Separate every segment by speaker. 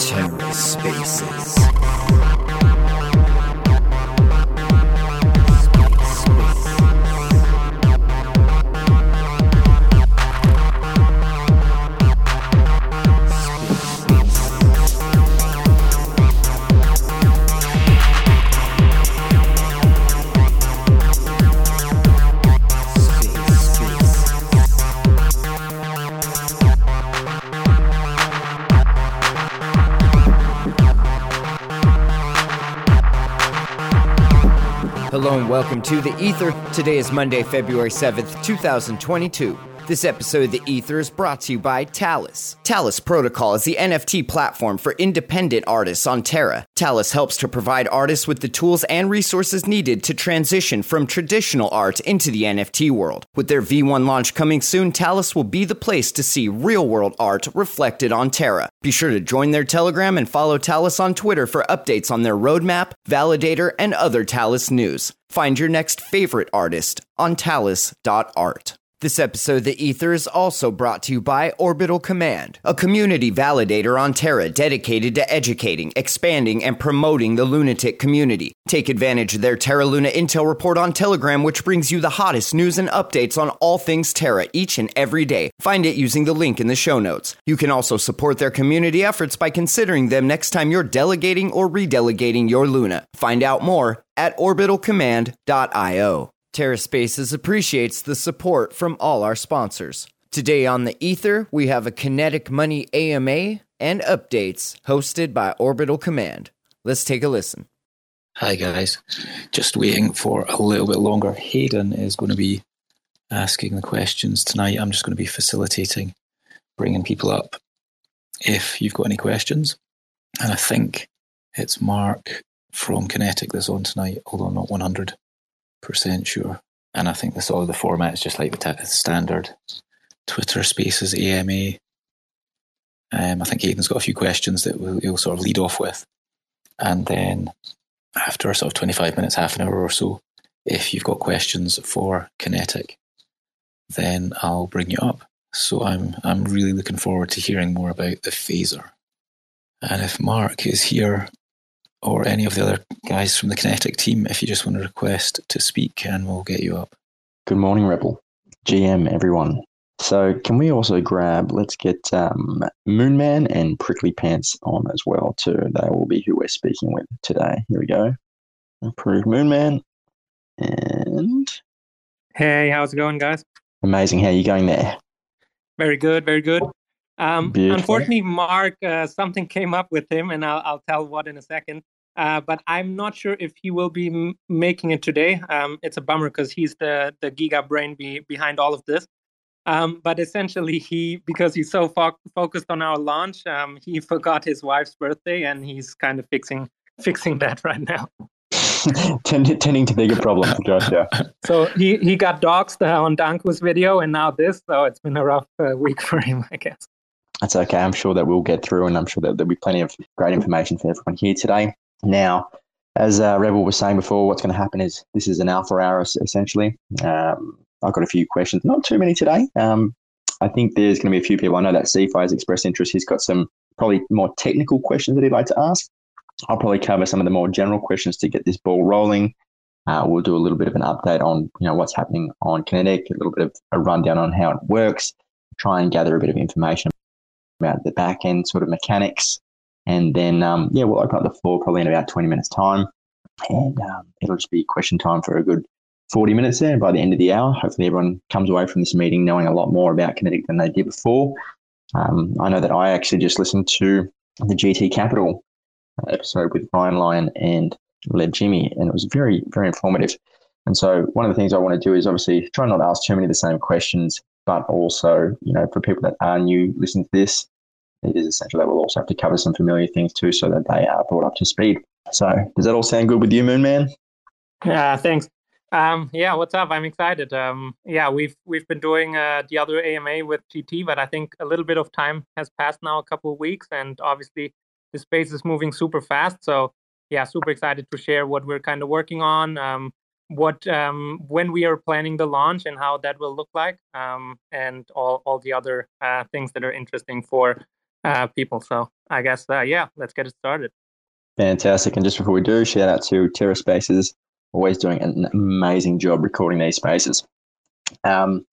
Speaker 1: TerraSpaces. Hello and welcome to The Ether. Today is Monday, February 7th, 2022. This episode of The Ether is brought to you by Talis. Talis Protocol is the NFT platform for independent artists on Terra. Talis helps to provide artists with the tools and resources needed to transition from traditional art into the NFT world. With their V1 launch coming soon, Talis will be the place to see real world art reflected on Terra. Be sure to join their Telegram and follow Talis on Twitter for updates on their roadmap, validator, and other Talis news. Find your next favorite artist on talis.art. This episode of The Ether is also brought to you by Orbital Command, a community validator on Terra dedicated to educating, expanding, and promoting the lunatic community. Take advantage of their Terra Luna Intel report on Telegram, which brings you the hottest news and updates on all things Terra each and every day. Find it using the link in the show notes. You can also support their community efforts by considering them next time you're delegating or redelegating your Luna. Find out more at orbitalcommand.io. TerraSpaces appreciates the support from all our sponsors. Today on the Ether, we have a Kinetic Money AMA and updates hosted by Orbital Command. Let's take a listen.
Speaker 2: Hi guys, just waiting for a little bit longer. Hayden is going to be asking the questions tonight. I'm just going to be facilitating, bringing people up. If you've got any questions, and I think it's Mark from Kinetic that's on tonight, although I'm not 100 percent sure. And I think this all the format is just like the t- standard Twitter Spaces AMA. Um, I think Hayden's got a few questions that we'll, he'll sort of lead off with, and then after sort of twenty five minutes, half an hour or so, if you've got questions for Kinetic, then I'll bring you up. So I'm I'm really looking forward to hearing more about the phaser. And if Mark is here, or any of the other guys from the Kinetic team if you just want to request to speak and we'll get you up.
Speaker 3: Good morning, Rebel. GM, everyone. So, can we also grab, let's get um, Moonman and Prickly Pants on as well, too. They will be who we're speaking with today. Here we go. Approve Moonman. And.
Speaker 4: Hey, how's it going, guys?
Speaker 3: Amazing. How are you going there?
Speaker 4: Very good, very good. Um, unfortunately, Mark, uh, something came up with him, and I'll, I'll tell what in a second. Uh, but I'm not sure if he will be m- making it today. Um, it's a bummer because he's the the giga brain be, behind all of this. Um, but essentially, he because he's so fo- focused on our launch, um, he forgot his wife's birthday, and he's kind of fixing fixing that right now.
Speaker 3: Tend- tending to bigger problems, gotcha.
Speaker 4: So he he got doxxed uh, on Danku's video, and now this. So it's been a rough uh, week for him, I guess.
Speaker 3: That's okay. I'm sure that we'll get through, and I'm sure that there'll be plenty of great information for everyone here today. Now, as uh, Rebel was saying before, what's going to happen is this is an alpha hour essentially. Um, I've got a few questions, not too many today. Um, I think there's going to be a few people. I know that CFI has expressed interest. He's got some probably more technical questions that he'd like to ask. I'll probably cover some of the more general questions to get this ball rolling. Uh, we'll do a little bit of an update on you know what's happening on Kinetic, a little bit of a rundown on how it works, try and gather a bit of information about the back end sort of mechanics, and then um, yeah, we'll open up the floor probably in about 20 minutes time, and um, it'll just be question time for a good 40 minutes there. And by the end of the hour, hopefully everyone comes away from this meeting knowing a lot more about Kinetic than they did before. Um, I know that I actually just listened to the GT Capital episode with Ryan Lyon and Led Jimmy, and it was very, very informative. And so, one of the things I want to do is obviously try not to ask too many of the same questions, but also, you know, for people that are new listening to this, it is essential that we'll also have to cover some familiar things too, so that they are brought up to speed. So, does that all sound good with you, Moon Man?
Speaker 4: Yeah, thanks. Um, yeah, what's up? I'm excited. Um, yeah, we've we've been doing uh, the other AMA with GT, but I think a little bit of time has passed now, a couple of weeks, and obviously the space is moving super fast. So yeah, super excited to share what we're kind of working on. Um, what um, when we are planning the launch and how that will look like, um, and all all the other uh, things that are interesting for uh, people. So I guess uh, yeah, let's get it started.
Speaker 3: Fantastic. And just before we do, shout out to Terra Spaces, always doing an amazing job recording these spaces. Um,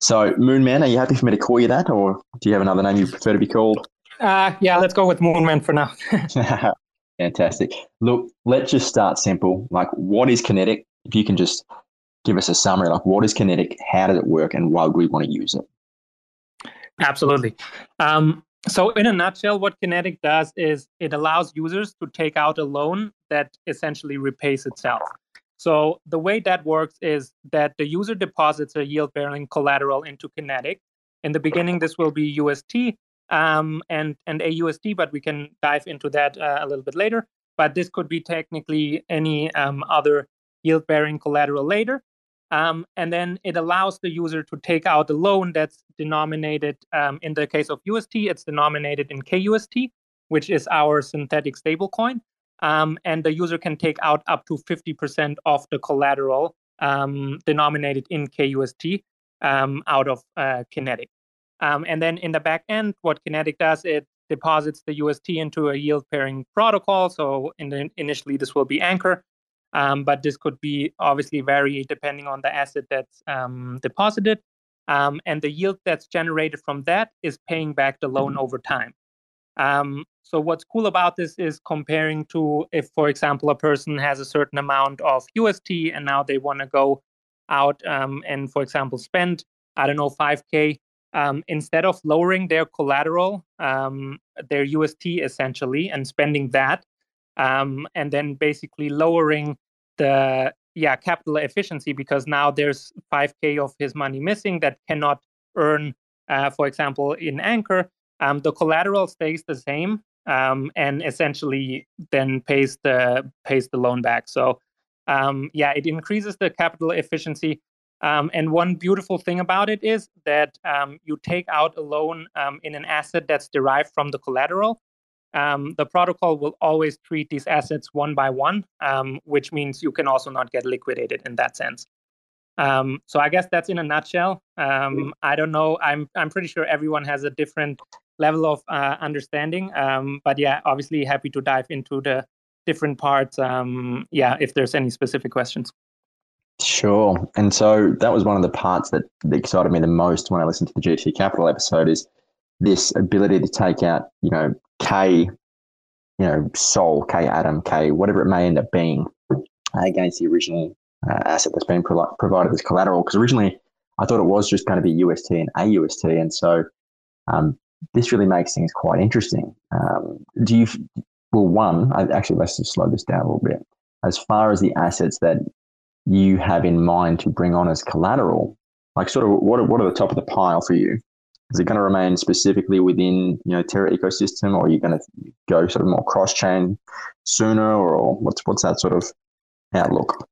Speaker 3: so, Moonman, are you happy for me to call you that, or do you have another name you prefer to be called?
Speaker 4: Uh, yeah, let's go with Moonman for now.
Speaker 3: Fantastic. Look, let's just start simple. Like, what is Kinetic? If you can just give us a summary, like, what is Kinetic? How does it work? And why would we want to use it?
Speaker 4: Absolutely. Um, so, in a nutshell, what Kinetic does is it allows users to take out a loan that essentially repays itself. So the way that works is that the user deposits a yield bearing collateral into Kinetic. In the beginning, this will be UST um, and, and AUST, but we can dive into that uh, a little bit later. But this could be technically any um, other yield bearing collateral later. Um, and then it allows the user to take out a loan that's denominated, um, in the case of UST, it's denominated in KUST, which is our synthetic stablecoin um, and the user can take out up to 50% of the collateral um, denominated in KUST um, out of uh, Kinetic. Um, and then in the back end, what Kinetic does, it deposits the UST into a yield bearing protocol. So in the, initially, this will be Anchor, um, but this could be obviously vary depending on the asset that's um, deposited. and the yield that's generated from that is paying back the loan over time. Um, so what's cool about this is comparing to if, for example, a person has a certain amount of UST and now they want to go out um, and, for example, spend I don't know 5k. Um, instead of lowering their collateral, um, their UST essentially, and spending that, um, and then basically lowering the yeah capital efficiency because now there's 5k of his money missing that cannot earn, uh, for example, in Anchor um, the collateral stays the same um, and essentially then pays the pays the loan back. So um, yeah, it increases the capital efficiency. Um, and one beautiful thing about it is that um, you take out a loan um, in an asset that's derived from the collateral. The protocol will always treat these assets one by one, which means you can also not get liquidated in that sense. Um, so I guess that's in a nutshell. Um, I don't know. I'm I'm pretty sure everyone has a different level of uh, understanding. Um, but yeah, obviously happy to dive into the different parts. Um, yeah, if there's any specific questions.
Speaker 3: Sure. And so that was one of the parts that excited me the most when I listened to the GT Capital episode is this ability to take out, you know, K, you know, Sol, K Atom, K, whatever it may end up being against the original uh, asset that's been pro- provided as collateral. Because originally I thought it was just going to be UST and AUST. And so um, this really makes things quite interesting. Um, do you, well, one, I, actually, let's just slow this down a little bit. As far as the assets that you have in mind to bring on as collateral, like sort of what what are the top of the pile for you? Is it going to remain specifically within you know Terra ecosystem, or are you going to go sort of more cross chain sooner, or what's what's that sort of outlook?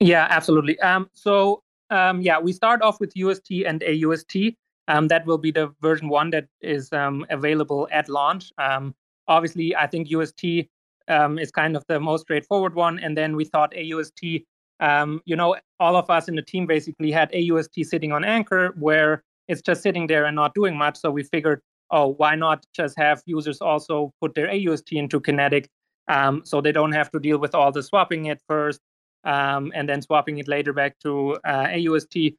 Speaker 4: Yeah, absolutely. Um, so um, yeah, we start off with UST and AUST. Um, that will be the version one that is um, available at launch. Um, obviously, I think UST um, is kind of the most straightforward one. And then we thought AUST, um, you know, all of us in the team basically had AUST sitting on Anchor where it's just sitting there and not doing much. So we figured, oh, why not just have users also put their AUST into Kinetic um, so they don't have to deal with all the swapping it first and then swapping it later back to uh, AUST.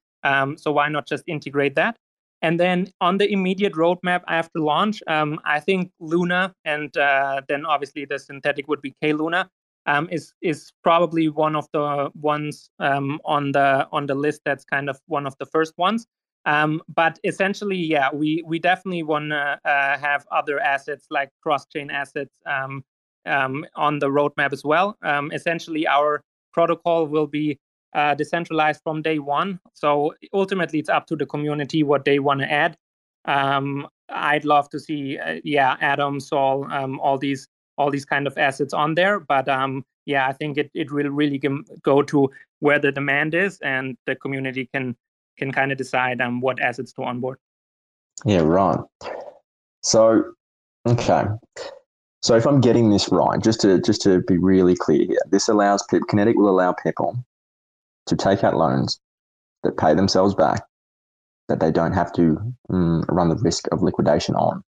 Speaker 4: so why not just integrate that? And then on the immediate roadmap after launch, um, I think Luna and uh, then obviously the synthetic would be K Luna um, is is probably one of the ones um, on the on the list that's kind of one of the first ones. Um, but essentially, yeah, we we definitely want to uh, have other assets like cross chain assets um, um, on the roadmap as well. essentially, our protocol will be uh, decentralized from day one. So ultimately, it's up to the community what they want to add. Um, I'd love to see, uh, yeah, Atom, Sol, um, all these all these kind of assets on there. But um, yeah, I think it it will really go to where the demand is, and the community can can kind of decide um what assets to onboard.
Speaker 3: Yeah, right. So, okay. So if I'm getting this right, just to just to be really clear here, this allows people, Kinetic will allow people to take out loans that pay themselves back that they don't have to mm, run the risk of liquidation on?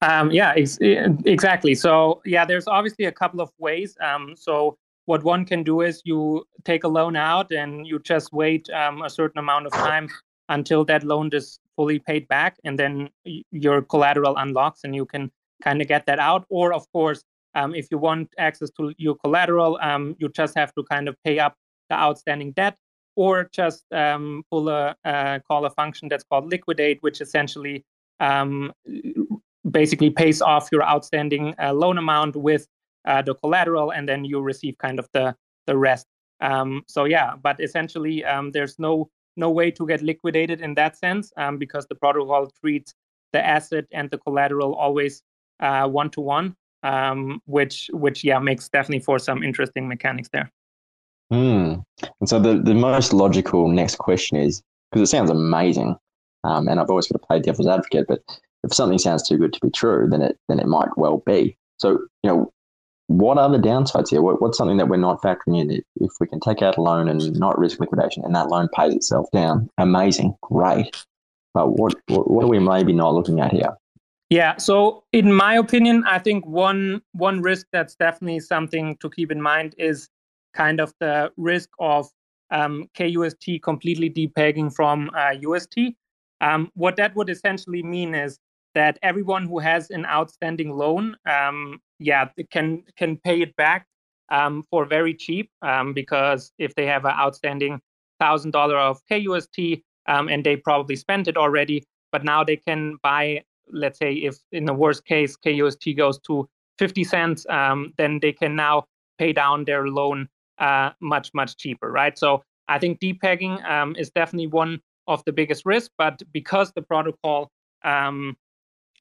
Speaker 4: Um, yeah, ex- exactly. So, yeah, there's obviously a couple of ways. Um, so, what one can do is you take a loan out and you just wait um, a certain amount of time until that loan is fully paid back, and then your collateral unlocks and you can kind of get that out. Or, of course, um, if you want access to your collateral, um, you just have to kind of pay up the outstanding debt, or just um, pull a uh, call a function that's called liquidate, which essentially um, basically pays off your outstanding uh, loan amount with uh, the collateral, and then you receive kind of the the rest. Um, so yeah, but essentially, um, there's no no way to get liquidated in that sense because the protocol treats the asset and the collateral always one to one um, which which yeah makes definitely for some interesting mechanics there.
Speaker 3: Mm. And so the the most logical next question is because it sounds amazing, um, and I've always got to play devil's advocate, but if something sounds too good to be true, then it then it might well be. So you know, what are the downsides here? What, what's something that we're not factoring in? If we can take out a loan and not risk liquidation, and that loan pays itself down, amazing, great. But what what, are we maybe not looking at here?
Speaker 4: Yeah. So in my opinion, I think one one risk that's definitely something to keep in mind is kind of the risk of um, KUST completely depegging from uh, UST. Um, what that would essentially mean is that everyone who has an outstanding loan, um, yeah, can can pay it back um, for very cheap um, because if they have an outstanding thousand dollar of KUST um, and they probably spent it already, but now they can buy let's say if in the worst case KUST goes to 50 cents, um, then they can now pay down their loan uh, much much cheaper, right? So I think depegging um, is definitely one of the biggest risks, but because the protocol, um,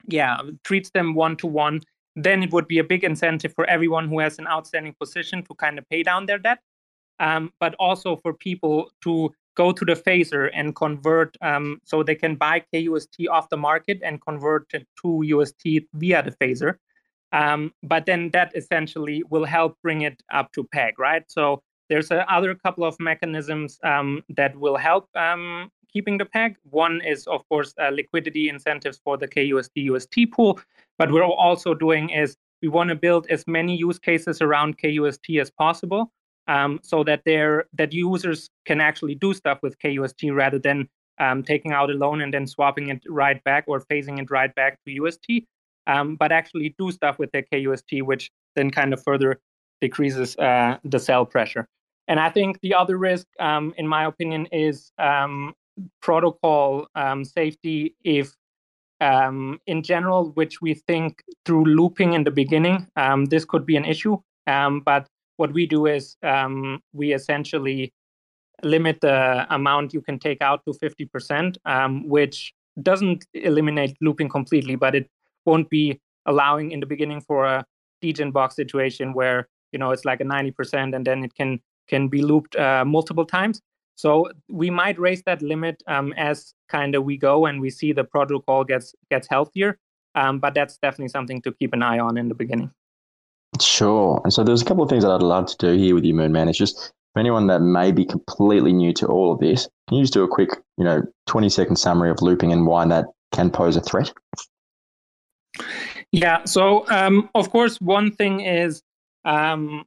Speaker 4: yeah, treats them one to one, then it would be a big incentive for everyone who has an outstanding position to kind of pay down their debt, um, but also for people to go to the phaser and convert um, so they can buy KUST off the market and convert it to UST via the phaser. Um, but then that essentially will help bring it up to peg, right? So there's a other couple of mechanisms um, that will help um, keeping the peg. One is, of course, uh, liquidity incentives for the KUST UST pool. But we're also doing is we want to build as many use cases around KUST as possible um, so that that users can actually do stuff with KUST rather than um, taking out a loan and then swapping it right back or phasing it right back to UST, um, but actually do stuff with their KUST, which then kind of further decreases uh, the sell pressure. And I think the other risk, um, in my opinion, is um, protocol um, safety. If in general, which we think through looping in the beginning, this could be an issue. but what we do is um, we essentially limit the amount you can take out to 50%, um, which doesn't eliminate looping completely, but it won't be allowing in the beginning for a degen box situation where you know it's like a 90% and then it can can be looped uh, multiple times. So we might raise that limit um, as kind of we go and we see the protocol gets gets healthier. Um, but that's definitely something to keep an eye on in the beginning.
Speaker 3: Sure. And so there's a couple of things that I'd love to do here with you, Moon Man. It's just for anyone that may be completely new to all of this, can you just do a quick, you know, 20 second summary of looping and why that can pose a threat?
Speaker 4: Yeah. So, um, of course, one thing is um,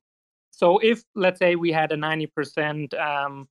Speaker 4: so if, let's say, we had a 90% um,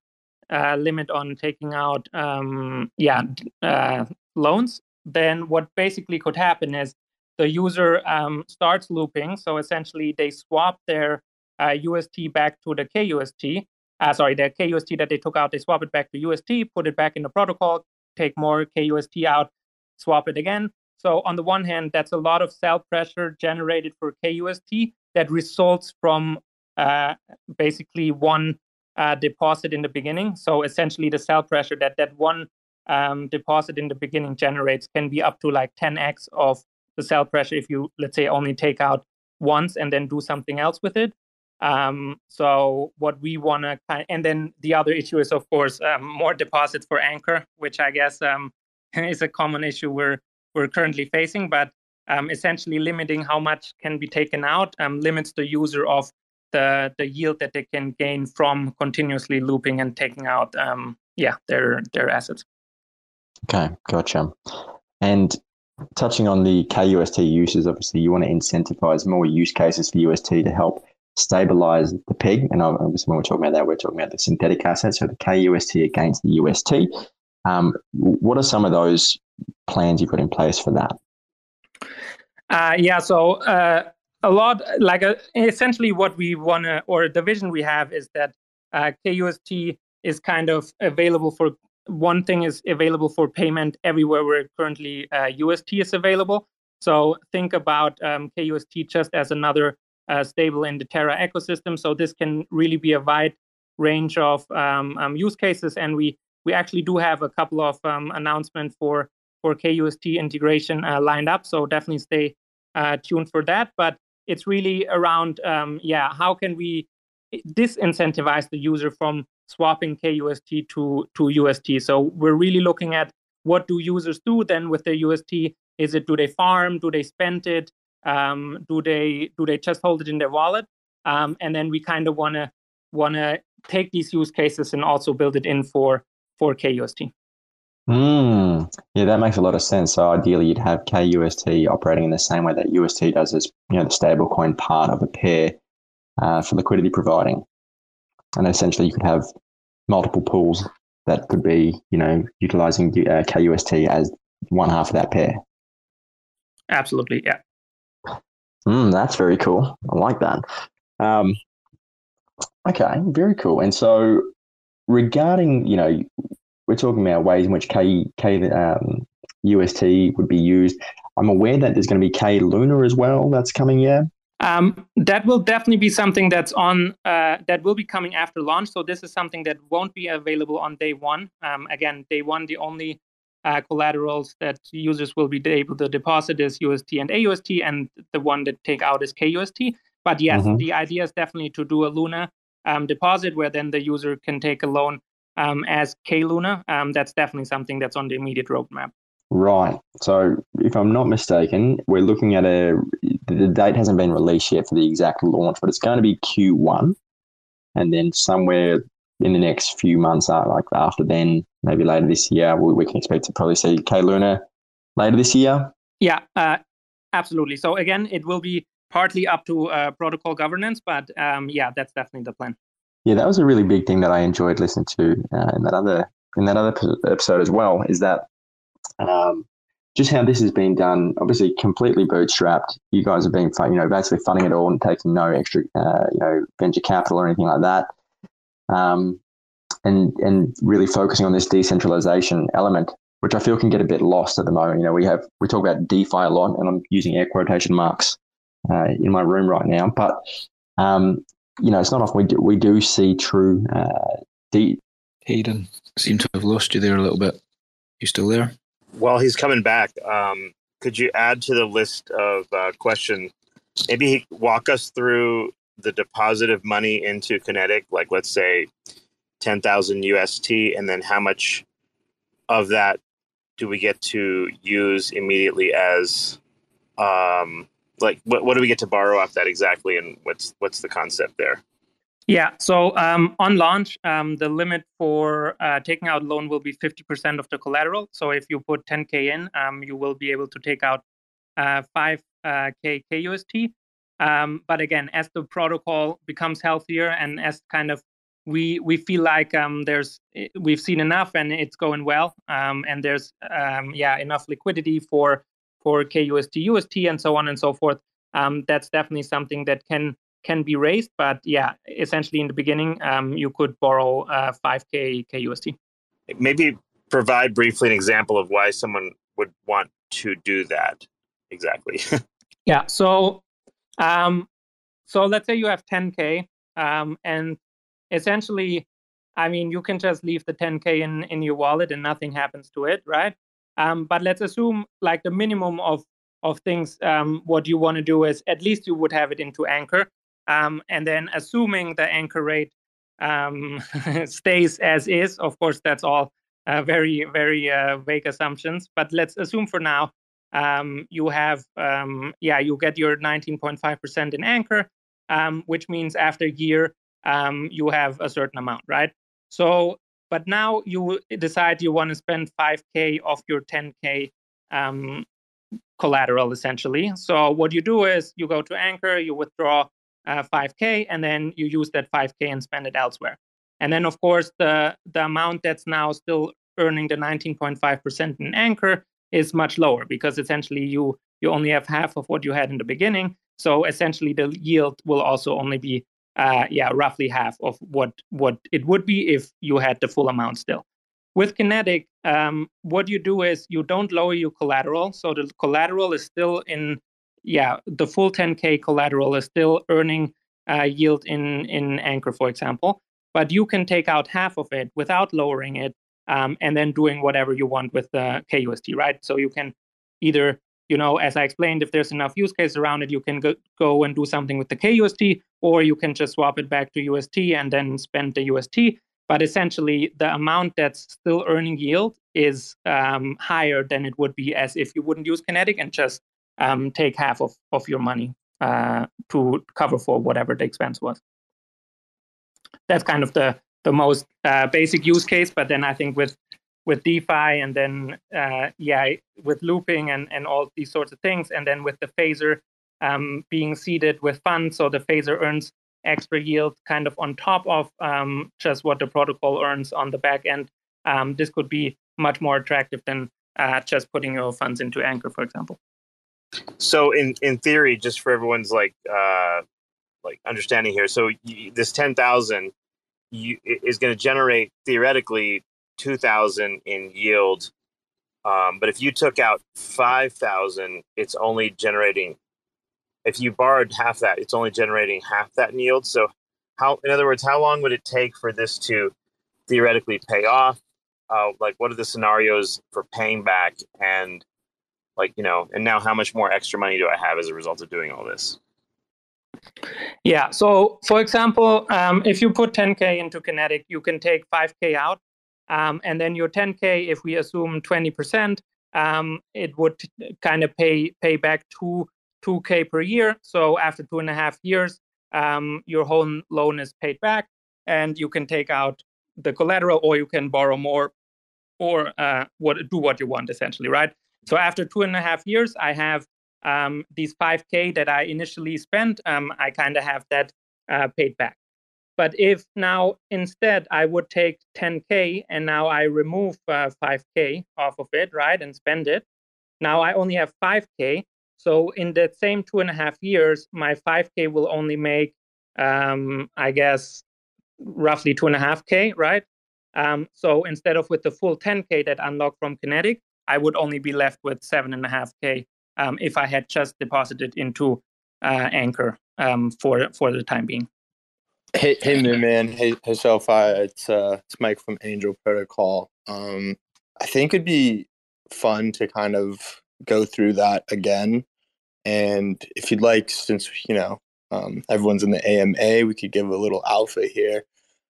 Speaker 4: uh, limit on taking out, um, yeah, uh, loans, then what basically could happen is the user um, starts looping. So essentially, they swap their uh, UST back to the KUST. Uh, sorry, the KUST that they took out, they swap it back to UST, put it back in the protocol, take more KUST out, swap it again. So on the one hand, that's a lot of sell pressure generated for KUST that results from uh, basically one uh, deposit in the beginning. So essentially, the sell pressure that that one um, deposit in the beginning generates can be up to like 10x of the sell pressure if you let's say only take out once and then do something else with it um, so what we want to kind and then the other issue is of course um, more deposits for anchor which i guess um, is a common issue we're we're currently facing but um, essentially limiting how much can be taken out um, limits the user of the the yield that they can gain from continuously looping and taking out um, yeah their their assets.
Speaker 3: Okay, gotcha. And touching on the KUST uses, obviously you want to incentivize more use cases for UST to help stabilize the peg. And obviously, when we're talking about that, we're talking about the synthetic assets, so the KUST against the UST. Um, what are some of those plans you've got in place for that?
Speaker 4: Uh, yeah, so uh, a lot, like uh, essentially what we want to, or the vision we have is that uh, KUST is kind of available for one thing is available for payment everywhere where currently UST uh, is available. So think about um, KUST just as another uh, stable in the Terra ecosystem. So this can really be a wide range of um, um, use cases, and we we actually do have a couple of um, announcements for for KUST integration uh, lined up. So definitely stay uh, tuned for that. But it's really around um, yeah, how can we disincentivize the user from swapping KUST to to UST? So we're really looking at what do users do then with their UST? Is it do they farm? Do they spend it? Um, do they do they just hold it in their wallet? Um, and then we kind of want to take these use cases and also build it in for for KUST.
Speaker 3: Mm, yeah, that makes a lot of sense. So ideally, you'd have KUST operating in the same way that UST does as you know the stablecoin part of a pair uh, for liquidity providing, and essentially you could have multiple pools that could be you know utilizing uh, KUST as one half of that pair.
Speaker 4: Absolutely, yeah.
Speaker 3: Mm, that's very cool. I like that. Um, okay, very cool. And so, regarding you know, we're talking about ways in which K K um, UST would be used. I'm aware that there's going to be K Luna as well. That's coming, yeah.
Speaker 4: Um, that will definitely be something that's on uh, that will be coming after launch. So this is something that won't be available on day one. Um, again, day one, the only uh, collaterals that users will be able to deposit is UST and AUST, and the one that take out is KUST. But yes, mm-hmm. the idea is definitely to do a Luna um, deposit where then the user can take a loan um, as K Luna. Um, that's definitely something that's on the immediate roadmap.
Speaker 3: Right. So, if I'm not mistaken, we're looking at a. The date hasn't been released yet for the exact launch, but it's going to be Q1, and then somewhere in the next few months, uh, like after then, maybe later this year, we, we can expect to probably see K Luna later this year.
Speaker 4: Yeah, uh, absolutely. So again, it will be partly up to uh, protocol governance, but um, yeah, that's definitely the plan.
Speaker 3: Yeah, that was a really big thing that I enjoyed listening to uh, in that other in that other episode as well. Is that um, just how this has been done? Obviously, completely bootstrapped. You guys have been, you know, basically funding it all and taking no extra, uh, you know, venture capital or anything like that um, and and really focusing on this decentralization element, which I feel can get a bit lost at the moment. You know, we have we talk about DeFi a lot, and I'm using air quotation marks uh, in my room right now, but um, you know, it's not often we do, we do see true uh, de-
Speaker 2: Hayden seem to have lost you there a little bit. You still there?
Speaker 5: Well, he's coming back. Um, could you add to the list of uh, question? Maybe he walk us through the deposit of money into Kinetic, like let's say 10,000 UST, and then how much of that do we get to use immediately as um, like what, what do we get to borrow off that exactly and what's what's the concept there?
Speaker 4: Yeah so um, on launch um, the limit for uh, taking out loan will be 50% of the collateral. So if you put 10k in um, you will be able to take out uh, 5k uh, KUST um, but again, as the protocol becomes healthier and as kind of we we feel like um, there's eh, we've seen enough and it's going well um, and there's um, yeah enough liquidity for for KUST UST and so on and so forth. Um, that's definitely something that can can be raised. But yeah, essentially in the beginning, um, you could borrow uh, 5k KUST.
Speaker 5: Maybe provide briefly an example of why someone would want to do that exactly.
Speaker 4: yeah. So um, so let's say you have 10k, um, and essentially, I mean, you can just leave the 10k in in your wallet and nothing happens to it, right? Um, but let's assume like the minimum of of things. Um, what you want to do is at least you would have it into Anchor, um, and then assuming the Anchor rate um, stays as is. Of course, that's all uh, very very uh, vague assumptions. But let's assume for now um, you have um, yeah you get your 19.5% in anchor which means after a year you have a certain amount, right? So, but now you decide you want to spend 5K of your 10K um, collateral essentially. So what you do is you go to Anchor, you withdraw uh, 5K, and then you use that 5K and spend it elsewhere. And then, of course, the the amount that's now still earning the 19.5% in Anchor is much lower because essentially you you only have half of what you had in the beginning. So essentially, the yield will also only be uh, yeah roughly half of what what it would be if you had the full amount still. With Kinetic, um, what you do is you don't lower your collateral, so the collateral is still in yeah the full 10k collateral is still earning uh, yield in in Anchor, for example. But you can take out half of it without lowering it, um, and then doing whatever you want with the KUST, right? So you can either you know, as I explained, if there's enough use case around it, you can go, go and do something with the KUST, or you can just swap it back to UST and then spend the UST. But essentially, the amount that's still earning yield is um, higher than it would be as if you wouldn't use Kinetic and just um, take half of, of your money uh, to cover for whatever the expense was. That's kind of the the most uh, basic use case. But then I think with with DeFi and then uh, yeah with looping and and all these sorts of things, and then with the phaser um, being seeded with funds, so the phaser earns extra yield kind of on top of um, just what the protocol earns on the back end. Um, this could be much more attractive than uh, just putting your funds into Anchor, for example.
Speaker 5: So in in theory, just for everyone's like uh, like understanding here, so you, this ten thousand is going to generate theoretically 2000 in yield. Um, but if you took out 5000 it's only generating if you borrowed half that it's only generating half that in yield. So how in other words how long would it take for this to theoretically pay off? Uh, like what are the scenarios for paying back? And like you know and now how much more extra money do i have as a result of doing all this?
Speaker 4: Yeah so for example um, if you put 10k into kinetic you can take 5k out um, and then your 10K, if we assume 20%, um, it would kind of pay pay back two 2K per year. So after two and a half years, um, your whole loan is paid back, and you can take out the collateral, or you can borrow more, or uh, what do what you want essentially, right? So after two and a half years, I have um, these 5K that I initially spent. Um, I kind of have that uh, paid back. But if now instead I would take 10K and now I remove uh, 5K off of it, right, and spend it, now I only have 5K. So in the same two and a half years, my 5K will only make, um, I guess, roughly two and a half K, right? Um, so instead of with the full 10K that unlocked from Kinetic, I would only be left with seven and a half K um, if I had just deposited into uh, Anchor um, for for the time being.
Speaker 6: Hey, hey, man. Hey, hey. It's uh, it's Mike from Angel Protocol. Um, I think it'd be fun to kind of go through that again. And if you'd like, since you know um, everyone's in the AMA, we could give a little alpha here.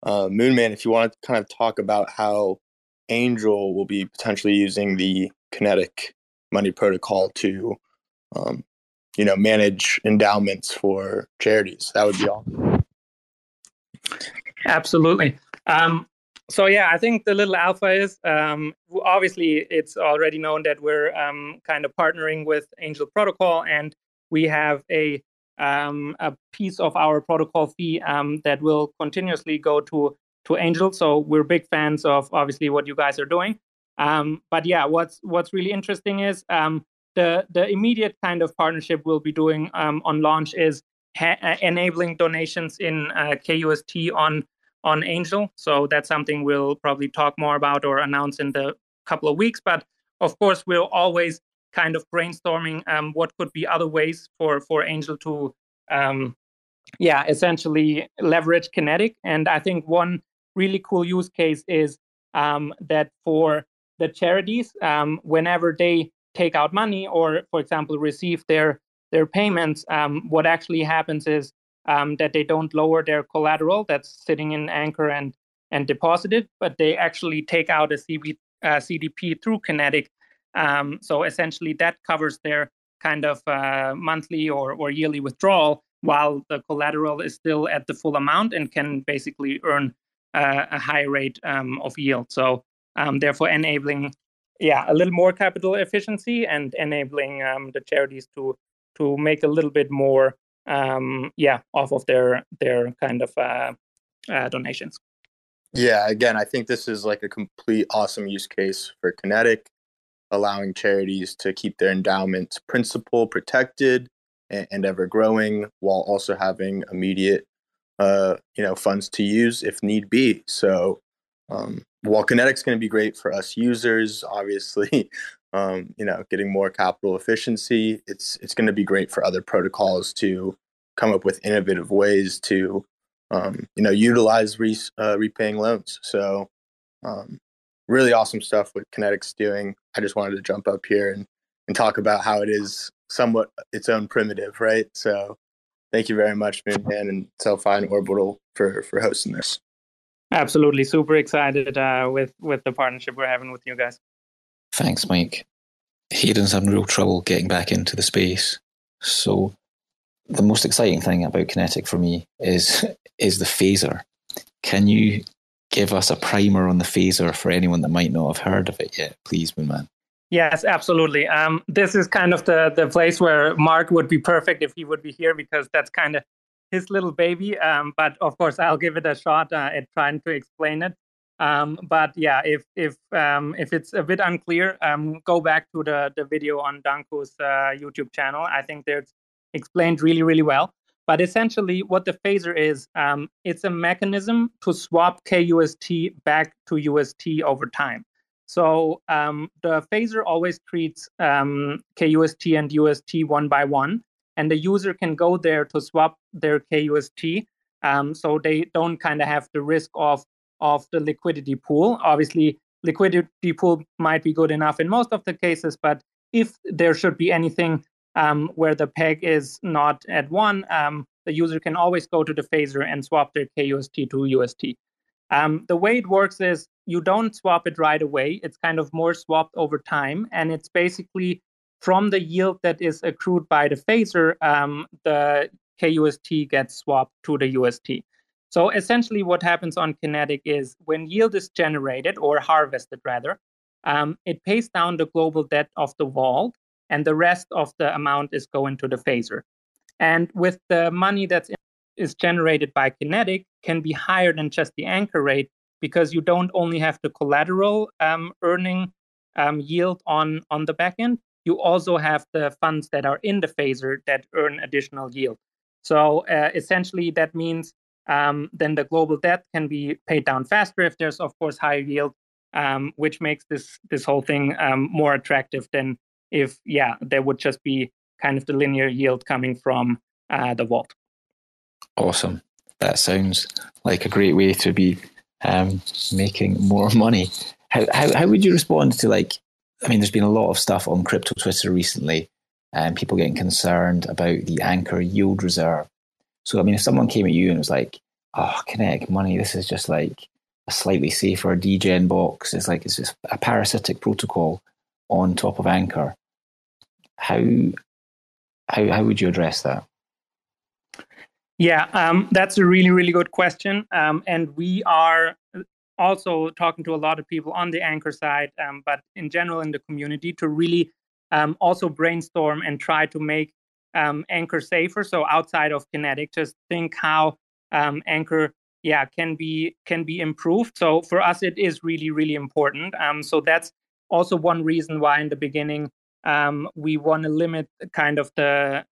Speaker 6: Uh, Moonman, if you want to kind of talk about how Angel will be potentially using the Kinetic Money Protocol to, um, you know, manage endowments for charities, that would be awesome.
Speaker 4: Absolutely. Um, so yeah, I think the little alpha is um, obviously it's already known that we're um, kind of partnering with Angel Protocol, and we have a um, a piece of our protocol fee um, that will continuously go to to Angel. So we're big fans of obviously what you guys are doing. Um, but yeah, what's what's really interesting is um, the the immediate kind of partnership we'll be doing on launch is ha- uh, enabling donations in uh, KUST on on Angel. So that's something we'll probably talk more about or announce in the couple of weeks. But of course, we're always kind of brainstorming um, what could be other ways for for Angel to, um, yeah, essentially leverage Kinetic. And I think one really cool use case is um, that for the charities, um, whenever they take out money or, for example, receive their their payments, um, what actually happens is um, that they don't lower their collateral that's sitting in Anchor and and deposited, but they actually take out a CB, uh, CDP through Kinetic. Um, so essentially, that covers their kind of uh, monthly or, or yearly withdrawal while the collateral is still at the full amount and can basically earn uh, a high rate um, of yield. So um, therefore enabling yeah a little more capital efficiency and enabling um, the charities to to make a little bit more um, yeah off of their their kind of uh, uh, donations.
Speaker 6: Yeah, again, I think this is like a complete awesome use case for Kinetic, allowing charities to keep their endowments principal protected and, and ever growing, while also having immediate, uh, you know, funds to use if need be. So, um, while Kinetic's going to be great for us users, obviously, um, you know, getting more capital efficiency, it's it's going to be great for other protocols to come up with innovative ways to, um, you know, utilize re- uh, repaying loans. So, um, really awesome stuff what Kinetic's doing. I just wanted to jump up here and, and talk about how it is somewhat its own primitive, right? So, thank you very much, Moonman and SoFi and Orbital for for hosting this.
Speaker 4: Absolutely, super excited uh, with with the partnership we're having with you guys.
Speaker 2: Thanks, Mike. Hayden's having real trouble getting back into the space. So the most exciting thing about Kinetic for me is is the phaser. Can you give us a primer on the phaser for anyone that might not have heard of it yet, please, Moonman?
Speaker 4: Yes, absolutely. Um, this is kind of the the place where Mark would be perfect if he would be here because that's kind of his little baby. Um, but of course, I'll give it a shot uh, at trying to explain it. Um, but yeah, if if um, if it's a bit unclear, um, go back to the the video on Danku's uh, YouTube channel. I think there's explained really really well. But essentially, what the phaser is, um, it's a mechanism to swap KUST back to UST over time. So um, the phaser always treats KUST and UST one by one, and the user can go there to swap their KUST. Um, so they don't kind of have the risk of of the liquidity pool. Obviously, liquidity pool might be good enough in most of the cases, but if there should be anything um, where the peg is not at one, um, the user can always go to the phaser and swap their KUST to UST. Um, the way it works is you don't swap it right away. It's kind of more swapped over time, and it's basically from the yield that is accrued by the phaser, um, the KUST gets swapped to the UST. So essentially, what happens on Kinetic is when yield is generated or harvested, rather, um, it pays down the global debt of the vault, and the rest of the amount is going to the phaser. And with the money that is generated by Kinetic, can be higher than just the anchor rate because you don't only have the collateral um, earning um, yield on on the back end, you also have the funds that are in the phaser that earn additional yield. So uh, essentially, that means um, then the global debt can be paid down faster if there's, of course, higher yield, um, which makes this this whole thing um, more attractive than if, yeah, there would just be kind of the linear yield coming from uh, the vault.
Speaker 2: Awesome. That sounds like a great way to be um, making more money. How, how how would you respond to like I mean, there's been a lot of stuff on crypto Twitter recently, and people getting concerned about the anchor yield reserve. So, I mean, if someone came at you and was like, "Oh, kinetic money, this is just like a slightly safer degen box. It's like it's just a parasitic protocol on top of Anchor." How how how would you address that?
Speaker 4: Yeah, um, that's a really really good question, um, and we are also talking to a lot of people on the anchor side, um, but in general in the community to really um, also brainstorm and try to make um, anchor safer. So outside of kinetic, just think how um, anchor yeah can be can be improved. So for us, it is really really important. Um, so that's also one reason why in the beginning um, we want to limit kind of the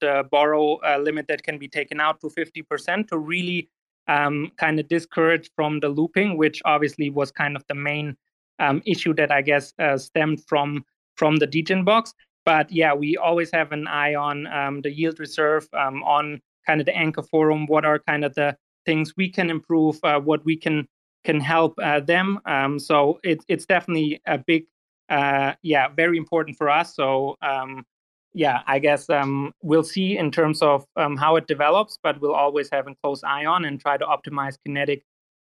Speaker 4: the borrow uh, limit that can be taken out to 50% to really um, kind of discouraged from the looping, which obviously was kind of the main um, issue that I guess uh, stemmed from from the degen box. But yeah, we always have an eye on um, the yield reserve, um, on kind of the anchor forum. What are kind of the things we can improve? Uh, what we can can help uh, them. Um, so it, it's definitely a big, uh, yeah, very important for us. So um, yeah, I guess um, we'll see in terms of um, how it develops, but we'll always have a close eye on and try to optimize Kinetic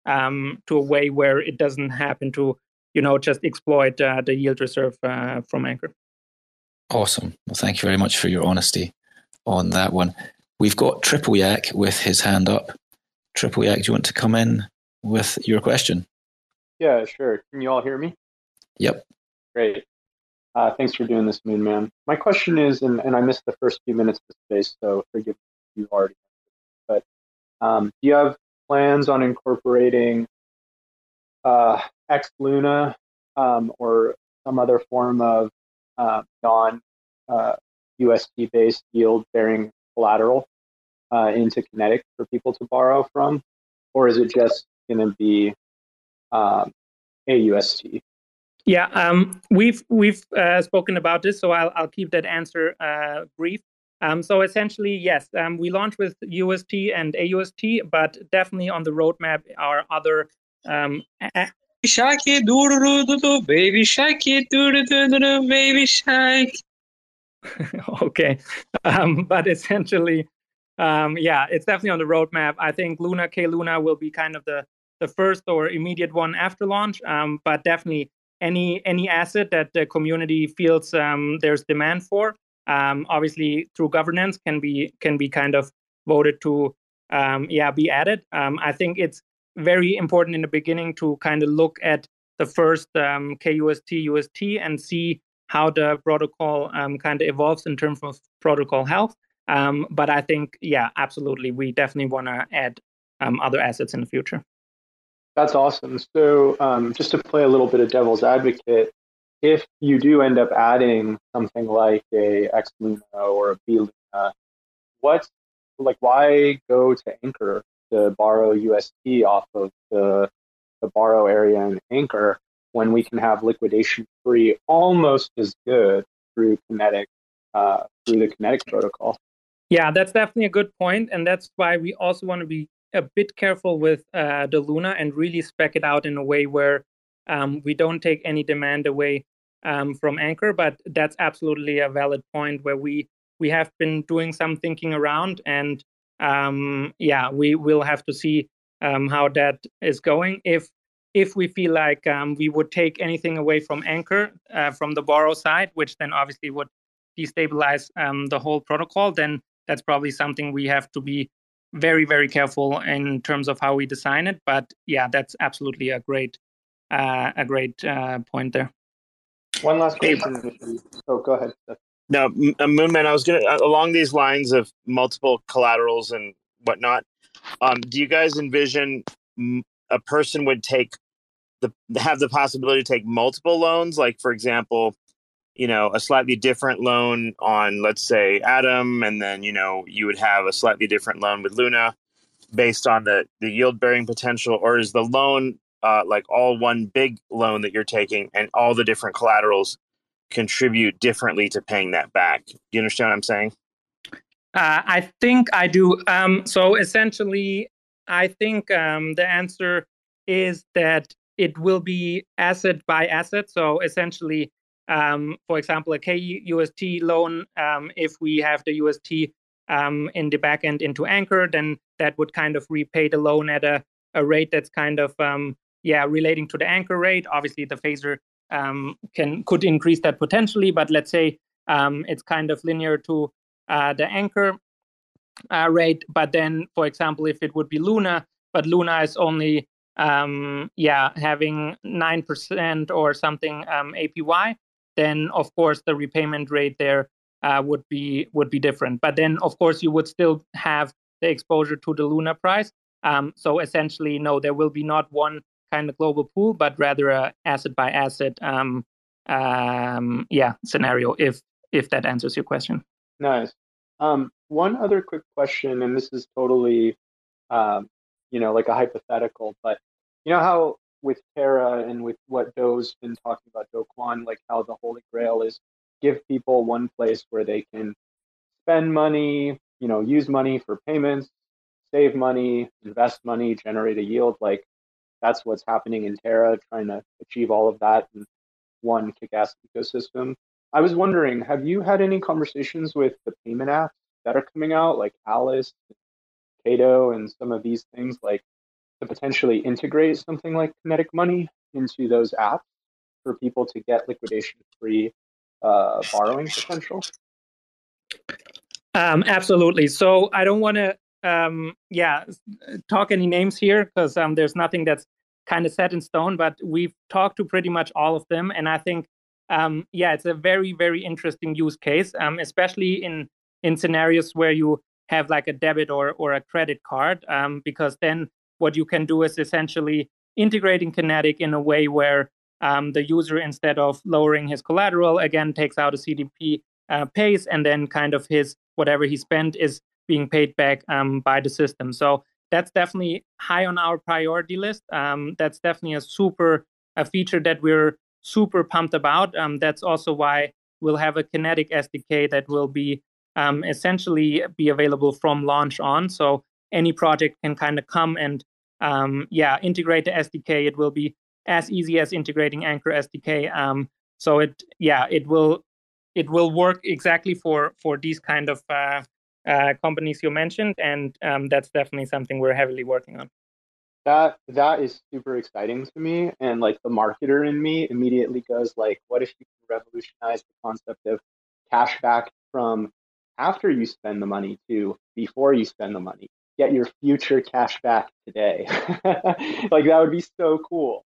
Speaker 4: um, to a way where it doesn't happen to, you know, just exploit uh, the yield reserve uh, from Anchor.
Speaker 2: Awesome. Well, thank you very much for your honesty on that one. We've got Triple Yak with his hand up. Triple Yak, do you want to come in with your question?
Speaker 7: Yeah, sure. Can you all hear me?
Speaker 2: Yep.
Speaker 7: Great. Uh, thanks for doing this, Moon Man. My question is, and, and I missed the first few minutes of space, so forgive me if you already. But um, do you have plans on incorporating uh, X Luna um, or some other form of uh, non uh, UST based yield bearing collateral uh, into Kinetic for people to borrow from? Or is it just going to be um, AUST?
Speaker 4: Yeah, um, we've we've uh, spoken about this, so I'll I'll keep that answer uh, brief. Um, so essentially, yes, um, we launched with UST and AUST, but definitely on the roadmap are other um,
Speaker 8: doo baby doo baby shark.
Speaker 4: okay, um, but essentially, um, yeah, it's definitely on the roadmap. I think Luna K Luna will be kind of the the first or immediate one after launch, um, but definitely any any asset that the community feels um, there's demand for, um, obviously through governance can be can be kind of voted to um, yeah be added. Um, I think it's very important in the beginning to kind of look at the first um, KUST UST and see how the protocol um, kind of evolves in terms of protocol health. But I think, yeah, absolutely, we definitely want to add other assets in the future.
Speaker 7: That's awesome. So, um, just to play a little bit of devil's advocate, if you do end up adding something like a X Luna or a B Luna, what's like why go to Anchor to borrow UST off of the the borrow area in Anchor when we can have liquidation free almost as good through Kinetic uh, through the Kinetic protocol.
Speaker 4: Yeah, that's definitely a good point, and that's why we also want to be a bit careful with uh, the Luna and really spec it out in a way where um, we don't take any demand away um, from Anchor. But that's absolutely a valid point where we we have been doing some thinking around, and um, yeah, we will have to see um, how that is going. If if we feel like um, we would take anything away from Anchor uh, from the borrow side, which then obviously would destabilize um, the whole protocol, then that's probably something we have to be very very careful in terms of how we design it. But yeah, that's absolutely a great uh, a great uh, point there.
Speaker 7: One last question. Oh, go ahead.
Speaker 5: No, uh, Moonman, I was gonna uh, along these lines of multiple collaterals and whatnot. Um, do you guys envision a person would take the have the possibility to take multiple loans? Like, for example, you know, a slightly different loan on, let's say, Atom, and then you know you would have a slightly different loan with Luna, based on the the yield bearing potential, or is the loan uh, like all one big loan that you're taking, and all the different collaterals contribute differently to paying that back? Do you understand what I'm saying?
Speaker 4: Uh, I think I do. Um, so essentially, I think um, the answer is that it will be asset by asset. So essentially, um, for example, a KUST loan, um, if we have the UST um, in the backend into Anchor, then that would kind of repay the loan at a, a rate that's kind of um, yeah relating to the Anchor rate. Obviously, the phaser um, can could increase that potentially, but let's say um, it's kind of linear to uh, the Anchor uh, rate. But then, for example, if it would be Luna, but Luna is only yeah having nine percent or something APY, then of course the repayment rate there uh, would be would be different. But then of course you would still have the exposure to the Luna price. Um, so essentially, no, there will be not one kind of global pool, but rather a asset by asset um, um, yeah scenario. If if that answers your question.
Speaker 7: Nice. Um, one other quick question, and this is totally, um, you know, like a hypothetical, but you know how with Terra and with what Do's been talking about, Do Kwon, like how the Holy Grail is give people one place where they can spend money, you know, use money for payments, save money, invest money, generate a yield. Like that's what's happening in Terra, trying to achieve all of that in one kick-ass ecosystem. I was wondering, have you had any conversations with the payment apps that are coming out, like Alice, Kado, and some of these things, like to potentially integrate something like Kinetic Money into those apps for people to get liquidation-free uh, borrowing potential?
Speaker 4: Um, absolutely. So I don't want to, um, yeah, talk any names here because um, there's nothing that's kind of set in stone. But we've talked to pretty much all of them, and I think, um, yeah, it's a very, very interesting use case, um, especially in in scenarios where you have like a debit or or a credit card, um, because then what you can do is essentially integrating Kinetic in a way where um, the user, instead of lowering his collateral, again takes out a CDP, uh, pays, and then kind of his whatever he spent is being paid back um, by the system. So that's definitely high on our priority list. Um, that's definitely a super a feature that we're super pumped about. Um, that's also why we'll have a Kinetic SDK that will be um, essentially be available from launch on. So any project can kind of come and um, yeah integrate the SDK. It will be as easy as integrating Anchor SDK. Um, so it yeah it will it will work exactly for for these kind of uh, uh, companies you mentioned, and um, that's definitely something we're heavily working on.
Speaker 7: That that is super exciting to me, and like the marketer in me immediately goes like, "What if you revolutionize the concept of cash back from after you spend the money to before you spend the money? Get your future cash back today. like that would be so cool."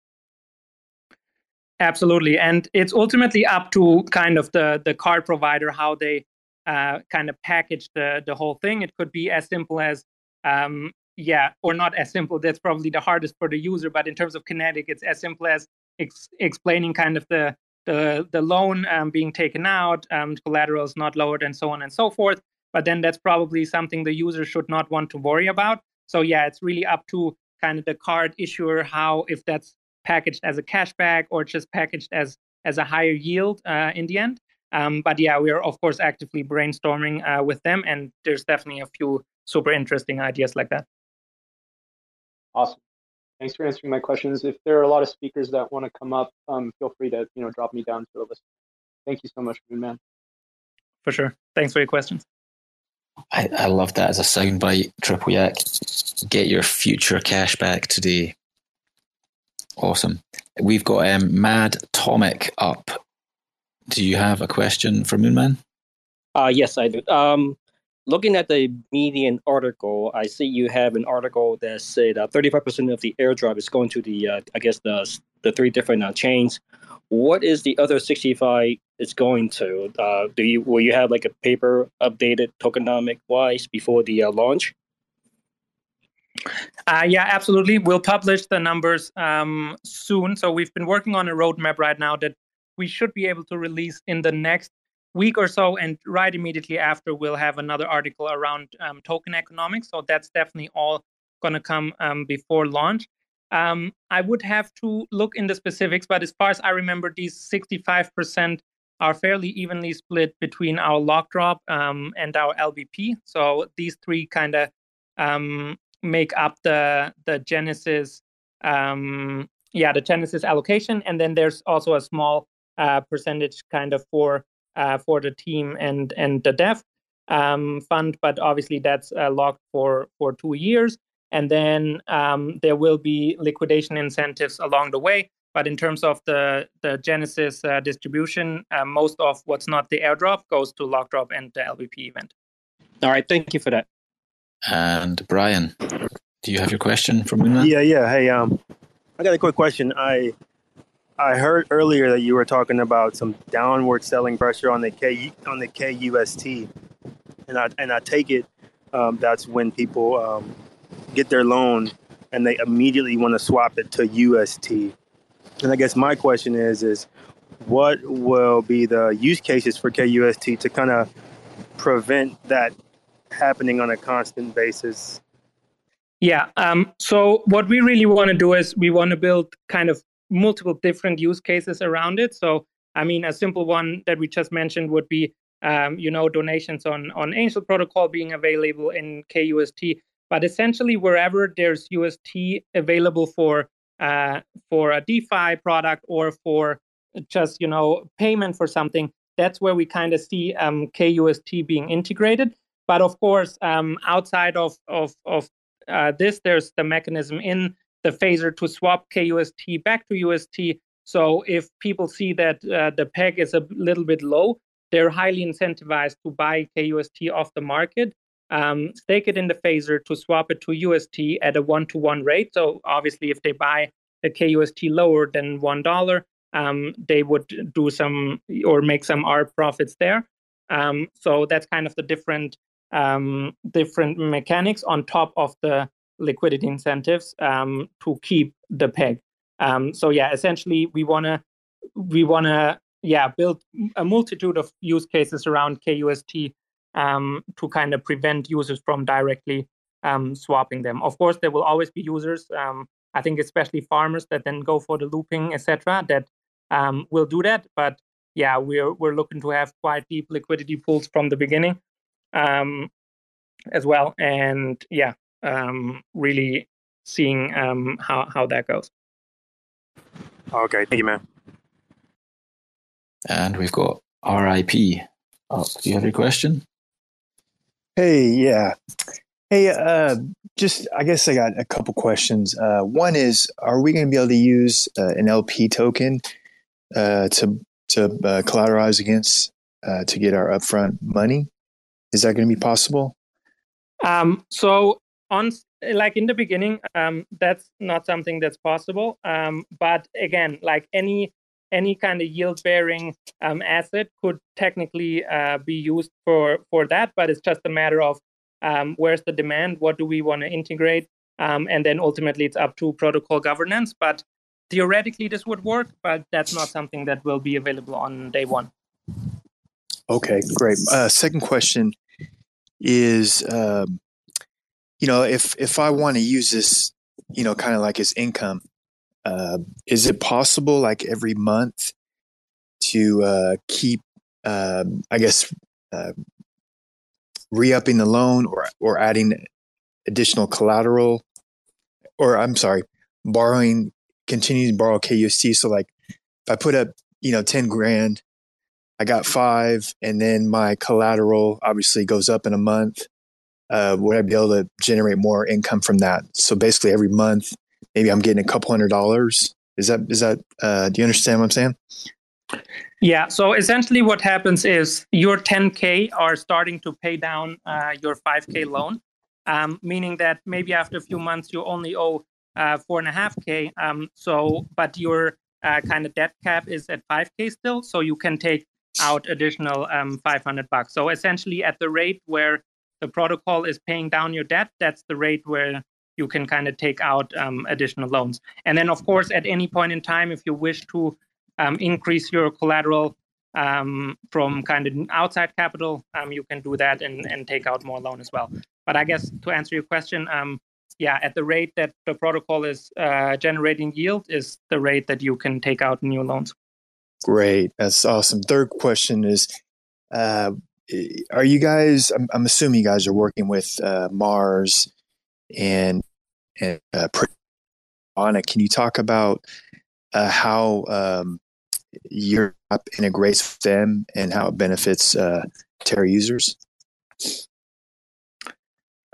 Speaker 4: Absolutely, and it's ultimately up to kind of the the card provider how they uh, kind of package the the whole thing. It could be as simple as um, yeah, or not as simple. That's probably the hardest for the user. But in terms of Kinetic, it's as simple as ex- explaining kind of the the the loan um, being taken out, um, collateral is not lowered, and so on and so forth. But then that's probably something the user should not want to worry about. So yeah, it's really up to kind of the card issuer how if that's packaged as a cashback or just packaged as as a higher yield uh, in the end. Um, but yeah, we are of course actively brainstorming uh, with them, and there's definitely a few super interesting ideas like that.
Speaker 7: Awesome. Thanks for answering my questions. If there are a lot of speakers that want to come up, um, feel free to you know drop me down to a list. Thank you so much, man.
Speaker 4: For sure. Thanks for your questions.
Speaker 2: I, I love that as a soundbite, Triple Yak. Get your future cash back today. Awesome. We've got um, Mad Tomic up. Do you have a question for Moonman?
Speaker 9: Uh, yes, I do. Um, looking at the Medium article, I see you have an article that said uh, 35% of the airdrop is going to the, uh, I guess, the the three different uh, chains. What is the other 65 is going to? Uh, do you will you have like a paper updated tokenomic wise before the uh, launch?
Speaker 4: Uh, yeah, absolutely. We'll publish the numbers um, soon. So we've been working on a roadmap right now that we should be able to release in the next week or so. And right immediately after, we'll have another article around um, token economics. So that's definitely all going to come um, before launch. Um, I would have to look in the specifics, but as far as I remember, these 65% are fairly evenly split between our lock drop um, and our LBP. So these three kind of um, make up the the Genesis um, yeah the Genesis allocation, and then there's also a small uh, percentage kind of for uh, for the team and and the dev um, fund, but obviously that's uh, locked for for two years, and then um, there will be liquidation incentives along the way. But in terms of the the Genesis uh, distribution, uh, most of what's not the airdrop goes to Lockdrop and the LBP event.
Speaker 9: All right, thank you for that.
Speaker 2: And Brian, do you have your question from Moonman?
Speaker 10: Yeah, yeah. Hey, um, I got a quick question. I I heard earlier that you were talking about some downward selling pressure on the K on the KUST, and I and I take it um, that's when people um, get their loan and they immediately want to swap it to UST. And I guess my question is is what will be the use cases for KUST to kind of prevent that happening on a constant basis?
Speaker 4: Yeah. Um, so what we really want to do is we want to build kind of multiple different use cases around it. So I mean, a simple one that we just mentioned would be, um, you know, donations on on Angel Protocol being available in KUST. But essentially, wherever there's UST available for uh, for a DeFi product or for just you know payment for something, that's where we kind of see um, KUST being integrated. But of course, um, outside of of of uh, this, there's the mechanism in the phaser to swap KUST back to UST. So if people see that uh, the peg is a little bit low, they're highly incentivized to buy KUST off the market, um, stake it in the phaser to swap it to UST at a one to one rate. So obviously, if they buy a KUST lower than one dollar, um, they would do some or make some R profits there. Um, so that's kind of the different um, different mechanics on top of the liquidity incentives um, to keep the peg. Um, so yeah, essentially we wanna we wanna yeah build a multitude of use cases around KUST um, to kind of prevent users from directly um, swapping them. Of course, there will always be users. Um, I think especially farmers that then go for the looping, etc. That um, will do that. But yeah, we're we're looking to have quite deep liquidity pools from the beginning um, as well, and yeah, um, really seeing how how that goes.
Speaker 10: Okay, thank you, man.
Speaker 2: And we've got RIP. Oh, do you have a question?
Speaker 11: Hey, yeah. Hey, uh, just I guess I got a couple questions. Uh, one is, are we going to be able to use uh, an LP token uh, to to uh, collateralize against uh, to get our upfront money? Is that going to be possible?
Speaker 4: Um, so on like in the beginning, um, that's not something that's possible. Um, but again, like any any kind of yield bearing um, asset could technically uh, be used for for that but it's just a matter of um, where's the demand what do we want to integrate um, and then ultimately it's up to protocol governance but theoretically this would work but that's not something that will be available on day one.
Speaker 11: Okay great. Uh, second question is um, you know if if i want to use this you know kind of like as income uh, is it possible, like every month, to uh, keep, uh, I guess, uh, re-upping the loan or or adding additional collateral, or I'm sorry, borrowing, continuing to borrow KUST. So, like, if I put up, you know, ten grand, I got five, and then my collateral obviously goes up in a month. Uh, would I be able to generate more income from that? So basically, every month maybe I'm getting a couple hundred dollars. Is that is that uh, do you understand what I'm saying?
Speaker 4: Yeah. So essentially, what happens is your 10k are starting to pay down uh, your 5k loan, um, meaning that maybe after a few months you only owe uh, four and a half k. Um, so, but your uh, kind of debt cap is at 5k still, so you can take out additional um, 500 bucks. So essentially, at the rate where the protocol is paying down your debt, that's the rate where you can kind of take out um, additional loans. And then, of course, at any point in time, if you wish to um, increase your collateral um, from kind of outside capital, um, you can do that and, and take out more loan as well. But I guess to answer your question, um, yeah, at the rate that the protocol is uh, generating yield is the rate that you can take out new loans.
Speaker 11: Great, that's awesome. Third question is, uh, are you guys? I'm, I'm, assuming you guys are working with uh, Mars and and uh, it. Can you talk about uh, how um, your app integrates with them and how it benefits uh, Terra users?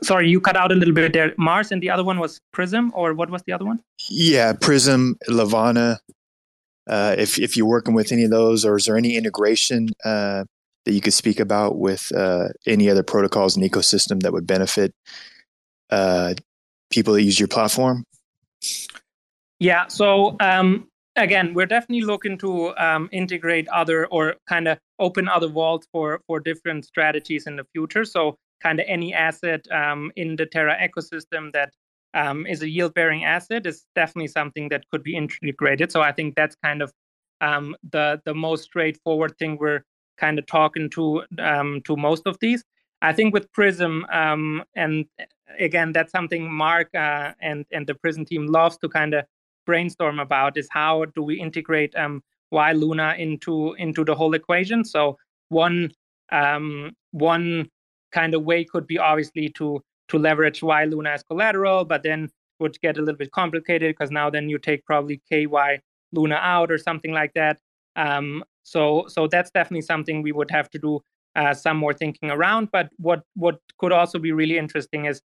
Speaker 4: Sorry, you cut out a little bit there. Mars and the other one was Prism, or what was the other one?
Speaker 11: Yeah, Prism, Levana. Uh, if if you're working with any of those, or is there any integration uh, that you could speak about with uh, any other protocols and ecosystem that would benefit uh, people that use your platform?
Speaker 4: Yeah. So um, again, we're definitely looking to um, integrate other or kind of open other vaults for for different strategies in the future. So kind of any asset um, in the Terra ecosystem that um, is a yield bearing asset is definitely something that could be integrated. So I think that's kind of um, the the most straightforward thing we're kind of talking to um, to most of these. I think with Prism, and again, that's something Mark uh, and and the Prism team loves to kind of brainstorm about is how do we integrate um, Y Luna into into the whole equation. So one um, one kind of way could be obviously to to leverage Y Luna as collateral, but then would get a little bit complicated because now then you take probably KY Luna out or something like that. Um, so so that's definitely something we would have to do uh, some more thinking around. But what what could also be really interesting is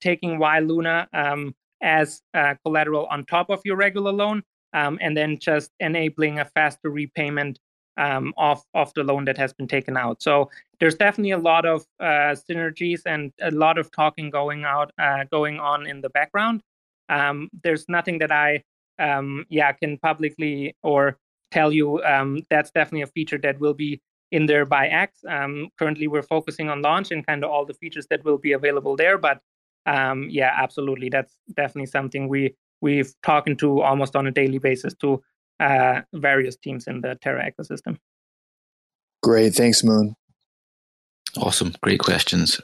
Speaker 4: taking Y Luna um, as uh, collateral on top of your regular loan, um, and then just enabling a faster repayment um, off of the loan that has been taken out. So there's definitely a lot of uh, synergies and a lot of talking going out uh, going on in the background. Um, there's nothing that I um, yeah can publicly or tell you um, that's definitely a feature that will be in there by X. Um, currently, we're focusing on launch and kind of all the features that will be available there. But um, yeah, absolutely, that's definitely something we we've talking to almost on a daily basis to uh, various teams in the Terra ecosystem.
Speaker 11: Great, thanks, Moon.
Speaker 2: Awesome, great questions,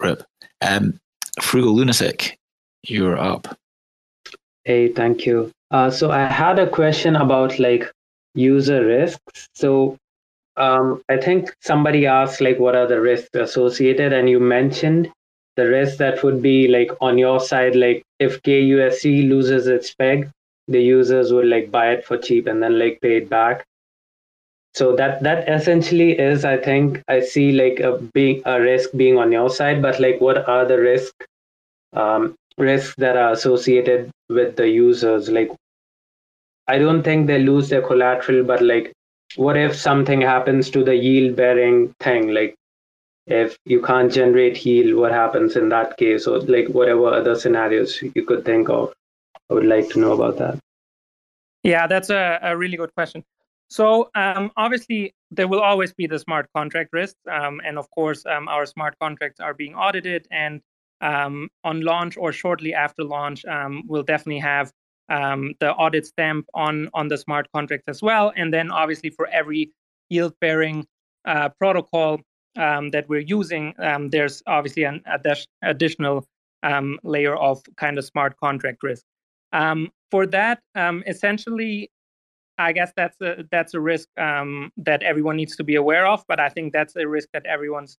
Speaker 2: Rip. Um, Frugal Lunatic, you're up.
Speaker 8: Hey, thank you. Uh, so I had a question about like user risks. So um, I think somebody asked like what are the risks associated, and you mentioned the risk that would be like on your side, like if KUST loses its peg, the users would like buy it for cheap and then like pay it back. So that that essentially is i think i see like a being a risk being on your side but like what are the risk um, risks that are associated with the users? Like i don't think they lose their collateral but like what if something happens to the yield bearing thing? Like if you can't generate yield what happens in that case or like whatever other scenarios you could think of I would like to know about that.
Speaker 4: Yeah, that's a, a really good question. So um, obviously, there will always be the smart contract risks, um, and of course, um, our smart contracts are being audited. And um, on launch or shortly after launch, um, we'll definitely have um, the audit stamp on on the smart contracts as well. And then, obviously, for every yield-bearing uh, protocol that we're using, there's obviously an additional layer of kind of smart contract risk. Um, for that, um, essentially, I guess that's a that's a risk um, that everyone needs to be aware of. But I think that's a risk that everyone's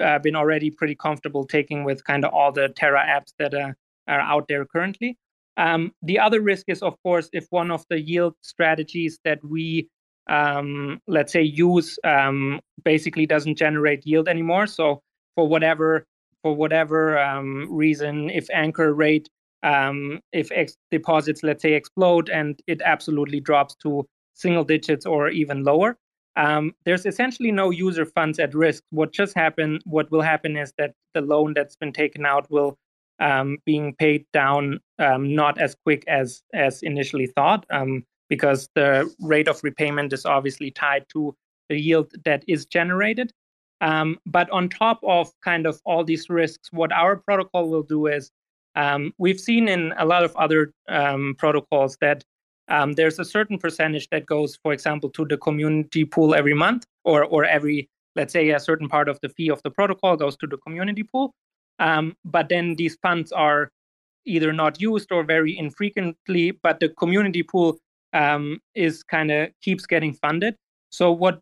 Speaker 4: uh, been already pretty comfortable taking with kind of all the Terra apps that uh, are out there currently. Um, the other risk is, of course, if one of the yield strategies that we um, let's say use um, basically doesn't generate yield anymore. So for whatever for whatever um, reason, if anchor rate um, if ex- deposits, let's say, explode and it absolutely drops to single digits or even lower. Um, there's essentially no user funds at risk. What just happen, what will happen is that the loan that's been taken out will um, being paid down not as quick as as initially thought, um, because the rate of repayment is obviously tied to the yield that is generated. Um, but on top of kind of all these risks, what our protocol will do is um, we've seen in a lot of other um, protocols that um, there's a certain percentage that goes, for example, to the community pool every month, or or every, let's say, a certain part of the fee of the protocol goes to the community pool. Um, but then these funds are either not used or very infrequently. But the community pool um, is kind of keeps getting funded. So what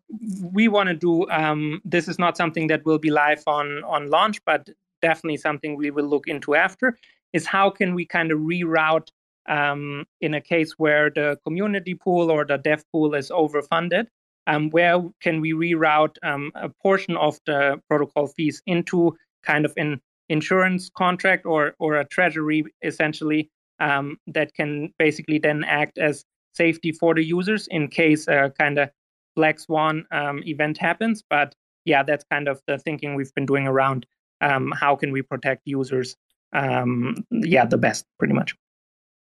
Speaker 4: we want to do, um, this is not something that will be live on on launch, but definitely something we will look into after is how can we kind of reroute um, in a case where the community pool or the dev pool is overfunded um, where can we reroute um, a portion of the protocol fees into kind of an insurance contract or or a treasury essentially um, that can basically then act as safety for the users in case a kind of black swan um, event happens but yeah that's kind of the thinking we've been doing around um, how can we protect users um, yeah, the best, pretty much.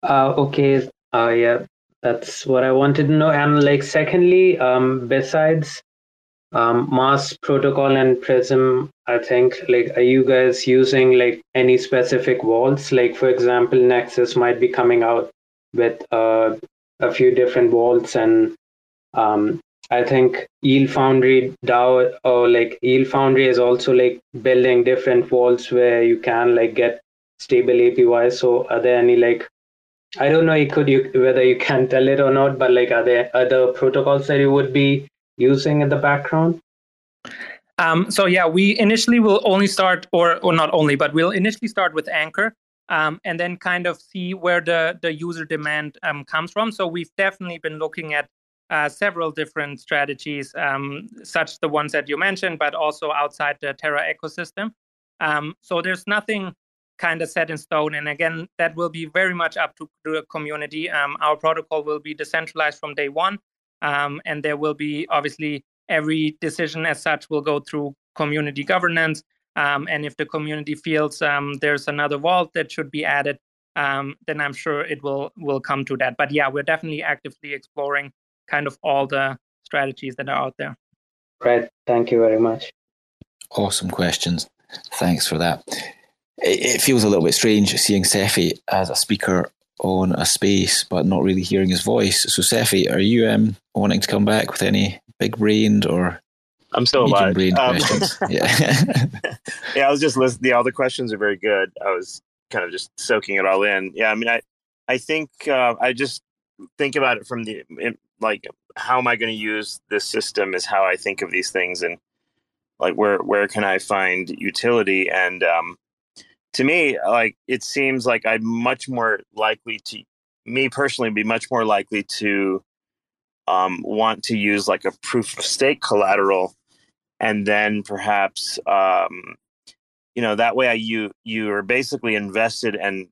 Speaker 8: Uh, okay. Uh, yeah, that's what I wanted to know. And like, secondly, um, besides um, Mars protocol and Prism, I think like, are you guys using like any specific vaults? Like, for example, Nexus might be coming out with uh, a few different vaults, and um, I think Eel Foundry DAO or like Eel Foundry is also like building different vaults where you can like get stable APY. So are there any like I don't know you could you whether you can tell it or not, but like are there other protocols that you would be using in the background?
Speaker 4: Um, so yeah, we initially will only start, or or not only, but we'll initially start with Anchor, um, and then kind of see where the the user demand um, comes from. So we've definitely been looking at uh, several different strategies, um, such the ones that you mentioned, but also outside the Terra ecosystem. Um, so there's nothing kind of set in stone. And again, that will be very much up to the community. Um, our protocol will be decentralized from day one. um, and there will be obviously every decision as such will go through community governance. Um, and if the community feels um, there's another vault that should be added, um, then I'm sure it will will come to that. But yeah, we're definitely actively exploring kind of all the strategies that are out there.
Speaker 8: Right. Thank you very much.
Speaker 2: Awesome questions. Thanks for that. It, feels a little bit strange seeing Cephii as a speaker on a space, but not really hearing his voice. So, Cephii, are you um, wanting to come back with any big brained or
Speaker 5: I'm still alive.
Speaker 2: Um,
Speaker 5: yeah, yeah. I was just listening. Yeah, All the questions are very good. I was kind of just soaking it all in. Yeah, I mean, I, I think uh, I just think about it from the like, how am I going to use this system? Is how I think of these things, and like where where can I find utility? And um, to me, like it seems like I'm much more likely to me personally be much more likely to um, want to use like a proof of stake collateral and then perhaps um, you know that way I, you you are basically invested and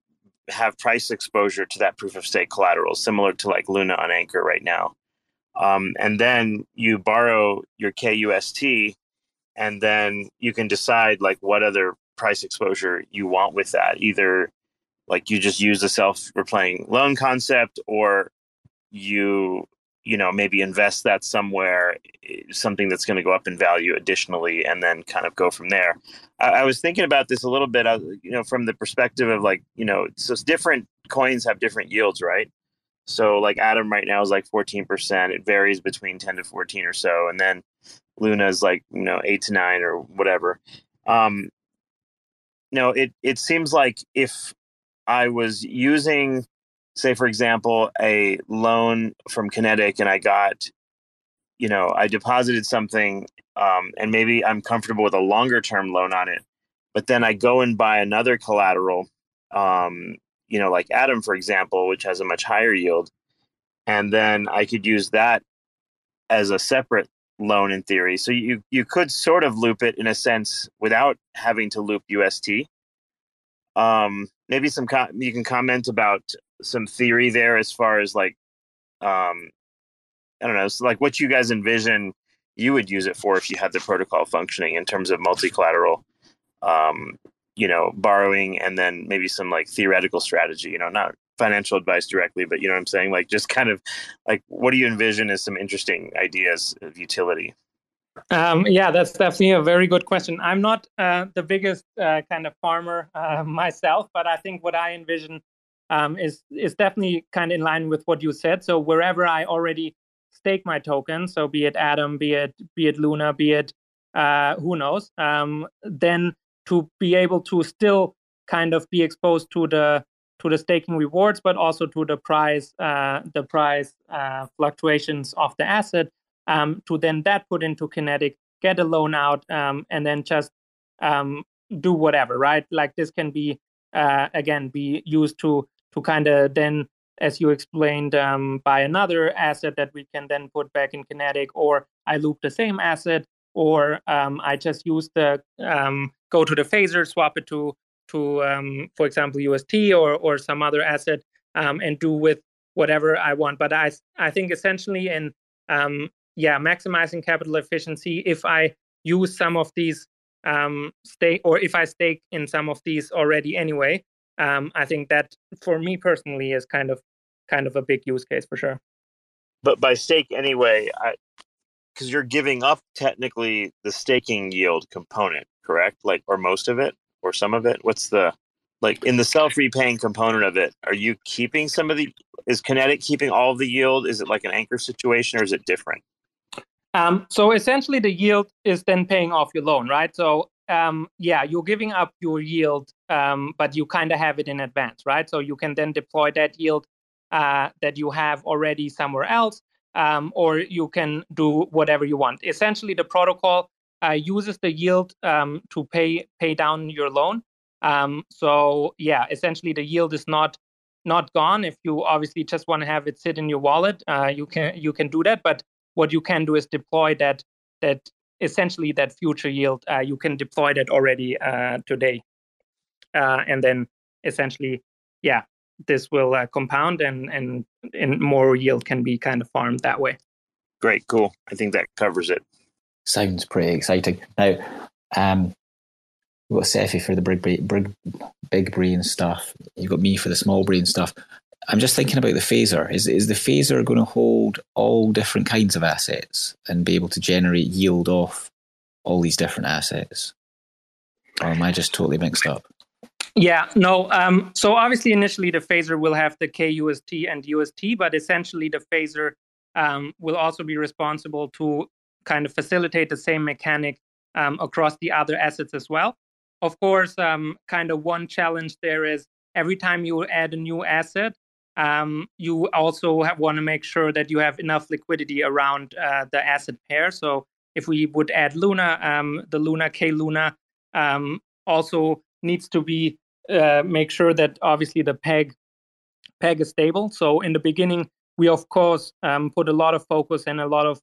Speaker 5: have price exposure to that proof of stake collateral similar to like luna on anchor right now. Um, and then you borrow your kust and then you can decide like what other price exposure you want with that. Either like you just use the self repaying loan concept or you you know maybe invest that somewhere something that's going to go up in value additionally and then kind of go from there. I, I, was thinking about this a little bit uh, you know from the perspective of like you know so different coins have different yields right? So like atom right now is like 14% it varies between 10 to 14 or so and then luna is like you know 8 to 9 or whatever. Um you know it it seems like if i was using say for example a loan from kinetic and i got you know i deposited something um, and maybe i'm comfortable with a longer term loan on it but then i go and buy another collateral um, you know like atom for example which has a much higher yield and then i could use that as a separate loan in theory. So you you could sort of loop it in a sense without having to loop ust um, maybe some you can comment about some theory there as far as like um i don't know so like what you guys envision you would use it for if you had the protocol functioning in terms of multi-collateral um you know borrowing and then maybe some like theoretical strategy you know not financial advice directly but you know what i'm saying like just kind of like what do you envision as some interesting ideas of utility
Speaker 4: um, yeah, that's definitely a very good question. I'm not uh, the biggest uh, kind of farmer uh, myself, but I think what I envision um, is is definitely kind of in line with what you said. So wherever I already stake my token, so be it Atom, be it be it Luna, be it uh, who knows, um, then to be able to still kind of be exposed to the to the staking rewards, but also to the price uh, the price uh, fluctuations of the asset. Um, to then that put into Kinetic, get a loan out, um, and then just um, do whatever, right? Like this can be uh, again be used to to kind of then, as you explained, um, buy another asset that we can then put back in Kinetic, or I loop the same asset, or um, I just use the um, go to the phaser, swap it to to um, for example UST or or some other asset, um, and do with whatever I want. But I I think essentially in um, yeah maximizing capital efficiency if I use some of these um, stake or if I stake in some of these already anyway, um, I think that for me personally is kind of kind of a big use case for sure.
Speaker 5: But by stake anyway, I because you're giving up technically the staking yield component, correct? Like or most of it or some of it. What's the like in the self repaying component of it? Are you keeping some of the? Is Kinetic keeping all of the yield? Is it like an anchor situation or is it different?
Speaker 4: Um, so essentially, the yield is then paying off your loan, right? So um, yeah, you're giving up your yield, um, but you kind of have it in advance, right? So you can then deploy that yield uh, that you have already somewhere else, um, or you can do whatever you want. Essentially, the protocol uh, uses the yield um, to pay pay down your loan. Um, so yeah, essentially, the yield is not not gone. If you obviously just want to have it sit in your wallet, uh, you can you can do that. But what you can do is deploy that that essentially that future yield uh, you can deploy that already uh, today uh, and then essentially yeah this will uh, compound and, and and more yield can be kind of farmed that way
Speaker 5: Great, cool. I think that covers it.
Speaker 2: Sounds pretty exciting. Now, um, we've got Cephii for the big, big, big brain stuff. You've got me for the small brain stuff. I'm just thinking about the phaser. Is is the phaser going to hold all different kinds of assets and be able to generate yield off all these different assets? Or am I just totally mixed up?
Speaker 4: Yeah, no. Um, so obviously, initially the phaser will have the KUST and UST, but essentially the phaser um, will also be responsible to kind of facilitate the same mechanic um, across the other assets as well. Of course, um, kind of one challenge there is every time you add a new asset, um, you also want to make sure that you have enough liquidity around uh, the asset pair. So if we would add Luna, um, the Luna K Luna um, also needs to be uh, make sure that obviously the peg peg is stable. So in the beginning, we of course um, put a lot of focus and a lot of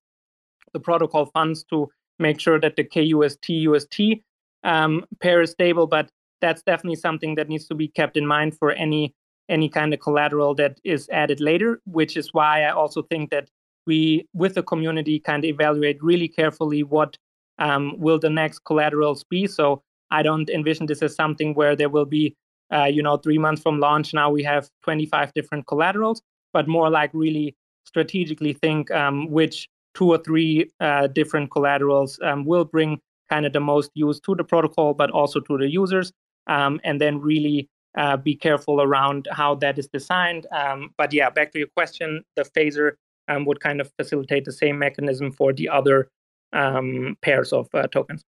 Speaker 4: the protocol funds to make sure that the KUST UST um, pair is stable. But that's definitely something that needs to be kept in mind for any any kind of collateral that is added later, which is why I also think that we, with the community, kind of evaluate really carefully what um, will the next collaterals be. So I don't envision this as something where there will be, uh, you know, three months from launch. Now we have 25 different collaterals, but more like really strategically think um, which two or three uh, different collaterals um, will bring kind of the most use to the protocol, but also to the users, um, and then really uh, be careful around how that is designed. Um, but yeah, back to your question, the phaser um, would kind of facilitate the same mechanism for the other um, pairs of uh, tokens.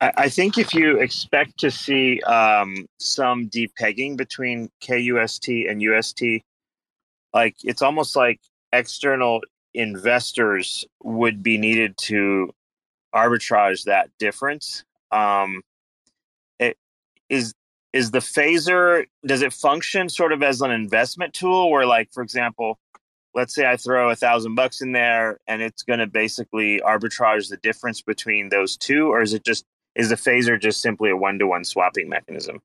Speaker 5: I think if you expect to see um, some depegging between KUST and UST, like it's almost like external investors would be needed to arbitrage that difference. Um, it is is the phaser does it function sort of as an investment tool where like for example let's say i throw a thousand bucks in there and it's going to basically arbitrage the difference between those two or is it just is the phaser just simply a one-to-one swapping mechanism?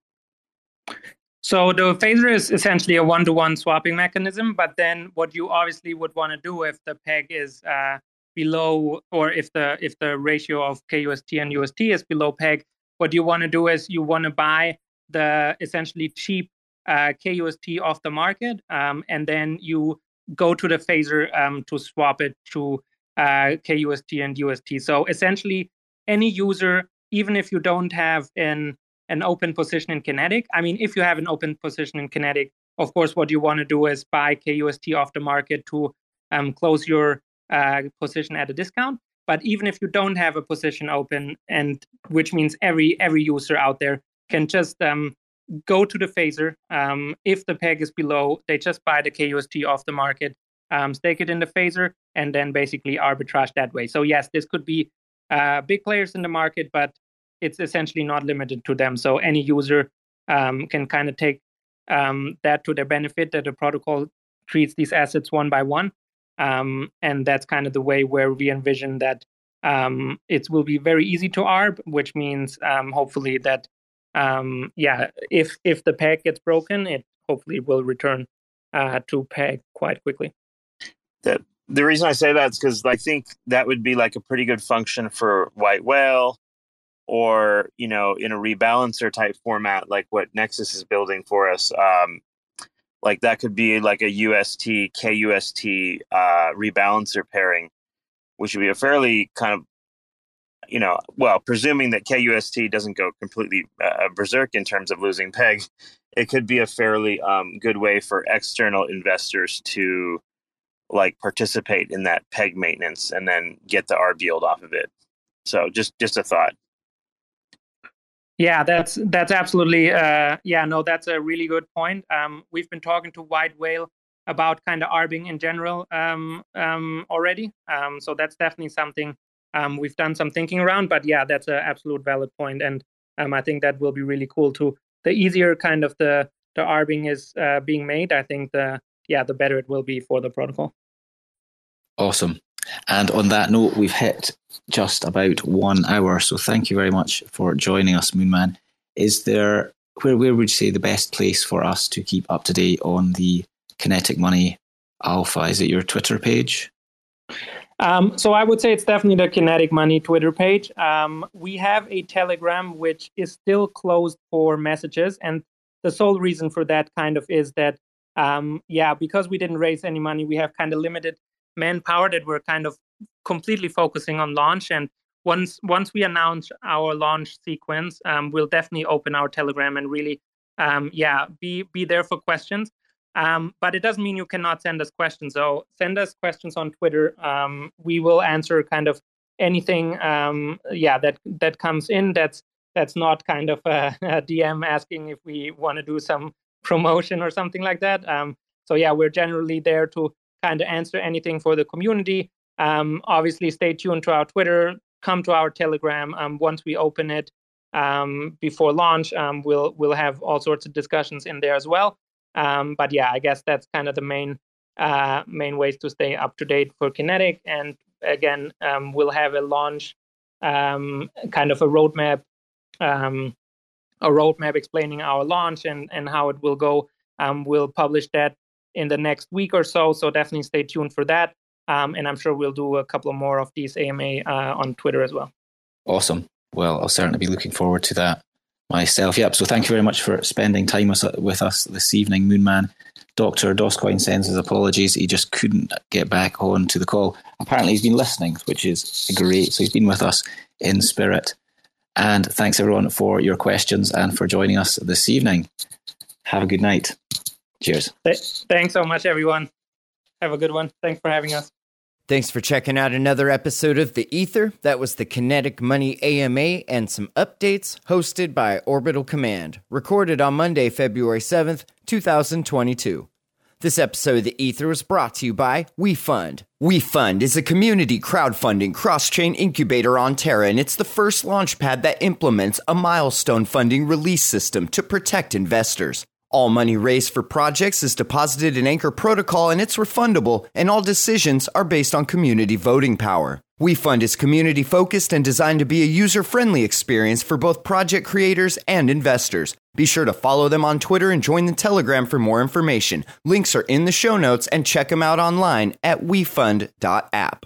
Speaker 4: So the phaser is essentially a one-to-one swapping mechanism but then what you obviously would want to do if the peg is uh, below or if the if the ratio of kust and ust is below peg what you want to do is you want to buy the essentially cheap uh, KUST off the market, um, and then you go to the phaser um, to swap it to uh, KUST and UST. So essentially, any user, even if you don't have an an open position in Kinetic, I mean, if you have an open position in Kinetic, of course, what you want to do is buy KUST off the market to um, close your uh, position at a discount. But even if you don't have a position open, and which means every every user out there can just um, go to the phaser. Um, if the peg is below, they just buy the KUST off the market, um, stake it in the phaser, and then basically arbitrage that way. So yes, this could be uh, big players in the market, but it's essentially not limited to them. So any user um, can kind of take um, that to their benefit that the protocol treats these assets one by one. Um, and that's kind of the way where we envision that um, it will be very easy to arb, which means hopefully that um, yeah, if if the peg gets broken, it hopefully will return uh, to peg quite quickly.
Speaker 5: The the reason I say that is because I think that would be like a pretty good function for white whale, or you know, in a rebalancer type format, like what Nexus is building for us. Um, like that could be like a UST KUST uh, rebalancer pairing, which would be a fairly kind of you know, well, presuming that KUST doesn't go completely uh, berserk in terms of losing peg, it could be a fairly um, good way for external investors to like participate in that peg maintenance and then get the arb yield off of it. So just just a thought.
Speaker 4: Yeah, that's that's absolutely uh, yeah no that's a really good point. Um, we've been talking to White Whale about kind of arbing in general um, um, already. Um, so that's definitely something um, we've done some thinking around. But yeah, that's an absolute valid point, and um, I think that will be really cool too. The easier kind of the the arbing is uh, being made, I think the yeah the better it will be for the protocol.
Speaker 2: Awesome. And on that note, we've hit just about one hour. So thank you very much for joining us, Moonman. Is there where where would you say the best place for us to keep up to date on the Kinetic Money Alpha? Is it your Twitter page?
Speaker 4: Um, so I would say it's definitely the Kinetic Money Twitter page. Um, we have a Telegram which is still closed for messages, and the sole reason for that kind of is that um, yeah, because we didn't raise any money, we have kind of limited manpower that we're kind of completely focusing on launch. And once once we announce our launch sequence, um, we'll definitely open our Telegram and really um, yeah be be there for questions. Um, but it doesn't mean you cannot send us questions. So send us questions on Twitter. Um, we will answer kind of anything, um, yeah, that that comes in. That's that's not kind of a, a DM asking if we want to do some promotion or something like that. Um, so yeah, we're generally there to kind of answer anything for the community. Um, obviously, stay tuned to our Twitter. Come to our Telegram. Um, once we open it before launch, we'll we'll have all sorts of discussions in there as well. Um, but yeah, I guess that's kind of the main uh, main ways to stay up to date for Kinetic. And again, um, we'll have a launch um, kind of a roadmap, um, a roadmap explaining our launch and and how it will go. Um, we'll publish that in the next week or so. So definitely stay tuned for that. Um, and I'm sure we'll do a couple more of these AMA uh, on Twitter as well.
Speaker 2: Awesome. Well, I'll certainly be looking forward to that myself. Yep. So thank you very much for spending time with, us this evening, Moonman. Dr. Doscoin sends his apologies. He just couldn't get back on to the call. Apparently, he's been listening, which is great. So he's been with us in spirit. And thanks everyone for your questions and for joining us this evening. Have a good night. Cheers.
Speaker 4: Thanks so much, everyone. Have a good one. Thanks for having us.
Speaker 1: Thanks for checking out another episode of The Ether. That was the Kinetic Money AMA and some updates hosted by Orbital Command, recorded on Monday, February 7th, 2022. This episode of The Ether was brought to you by WeFund. WeFund is a community crowdfunding cross chain incubator on Terra, and it's the first launchpad that implements a milestone funding release system to protect investors. All money raised for projects is deposited in Anchor Protocol and it's refundable, and all decisions are based on community voting power. WeFund is community focused and designed to be a user friendly experience for both project creators and investors. Be sure to follow them on Twitter and join the Telegram for more information. Links are in the show notes and check them out online at wefund.app.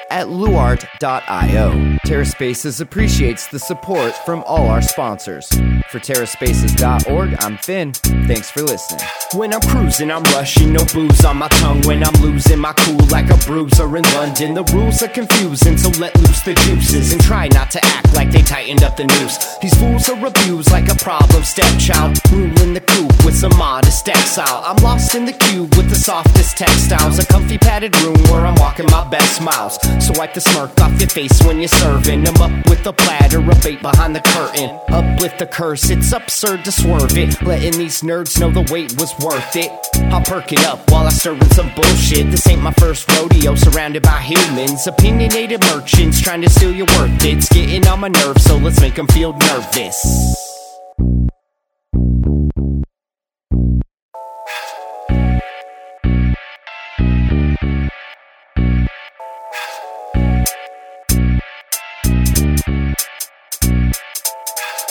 Speaker 1: at luart.io. TerraSpaces appreciates the support from all our sponsors. For TerraSpaces.org, I'm Finn. Thanks for listening. When I'm cruising, I'm rushing, no booze on my tongue. When I'm losing my cool like a bruiser in London, the rules are confusing, so let loose the juices and try not to act like they tightened up the noose. These fools are abused like a problem stepchild, ruling the coop with some modest exile. I'm lost in the cube with the softest textiles, a comfy padded room where I'm walking my best miles. So wipe the smirk off your face when you're serving them up with a platter of bait behind the curtain. Up with the curse, it's absurd to swerve it. Letting these nerds know the wait was worth it. I'll perk it up while I stir in some bullshit. This ain't my first rodeo, surrounded by humans. Opinionated merchants trying to steal your worth. It's getting on my nerves, so let's make them feel nervous.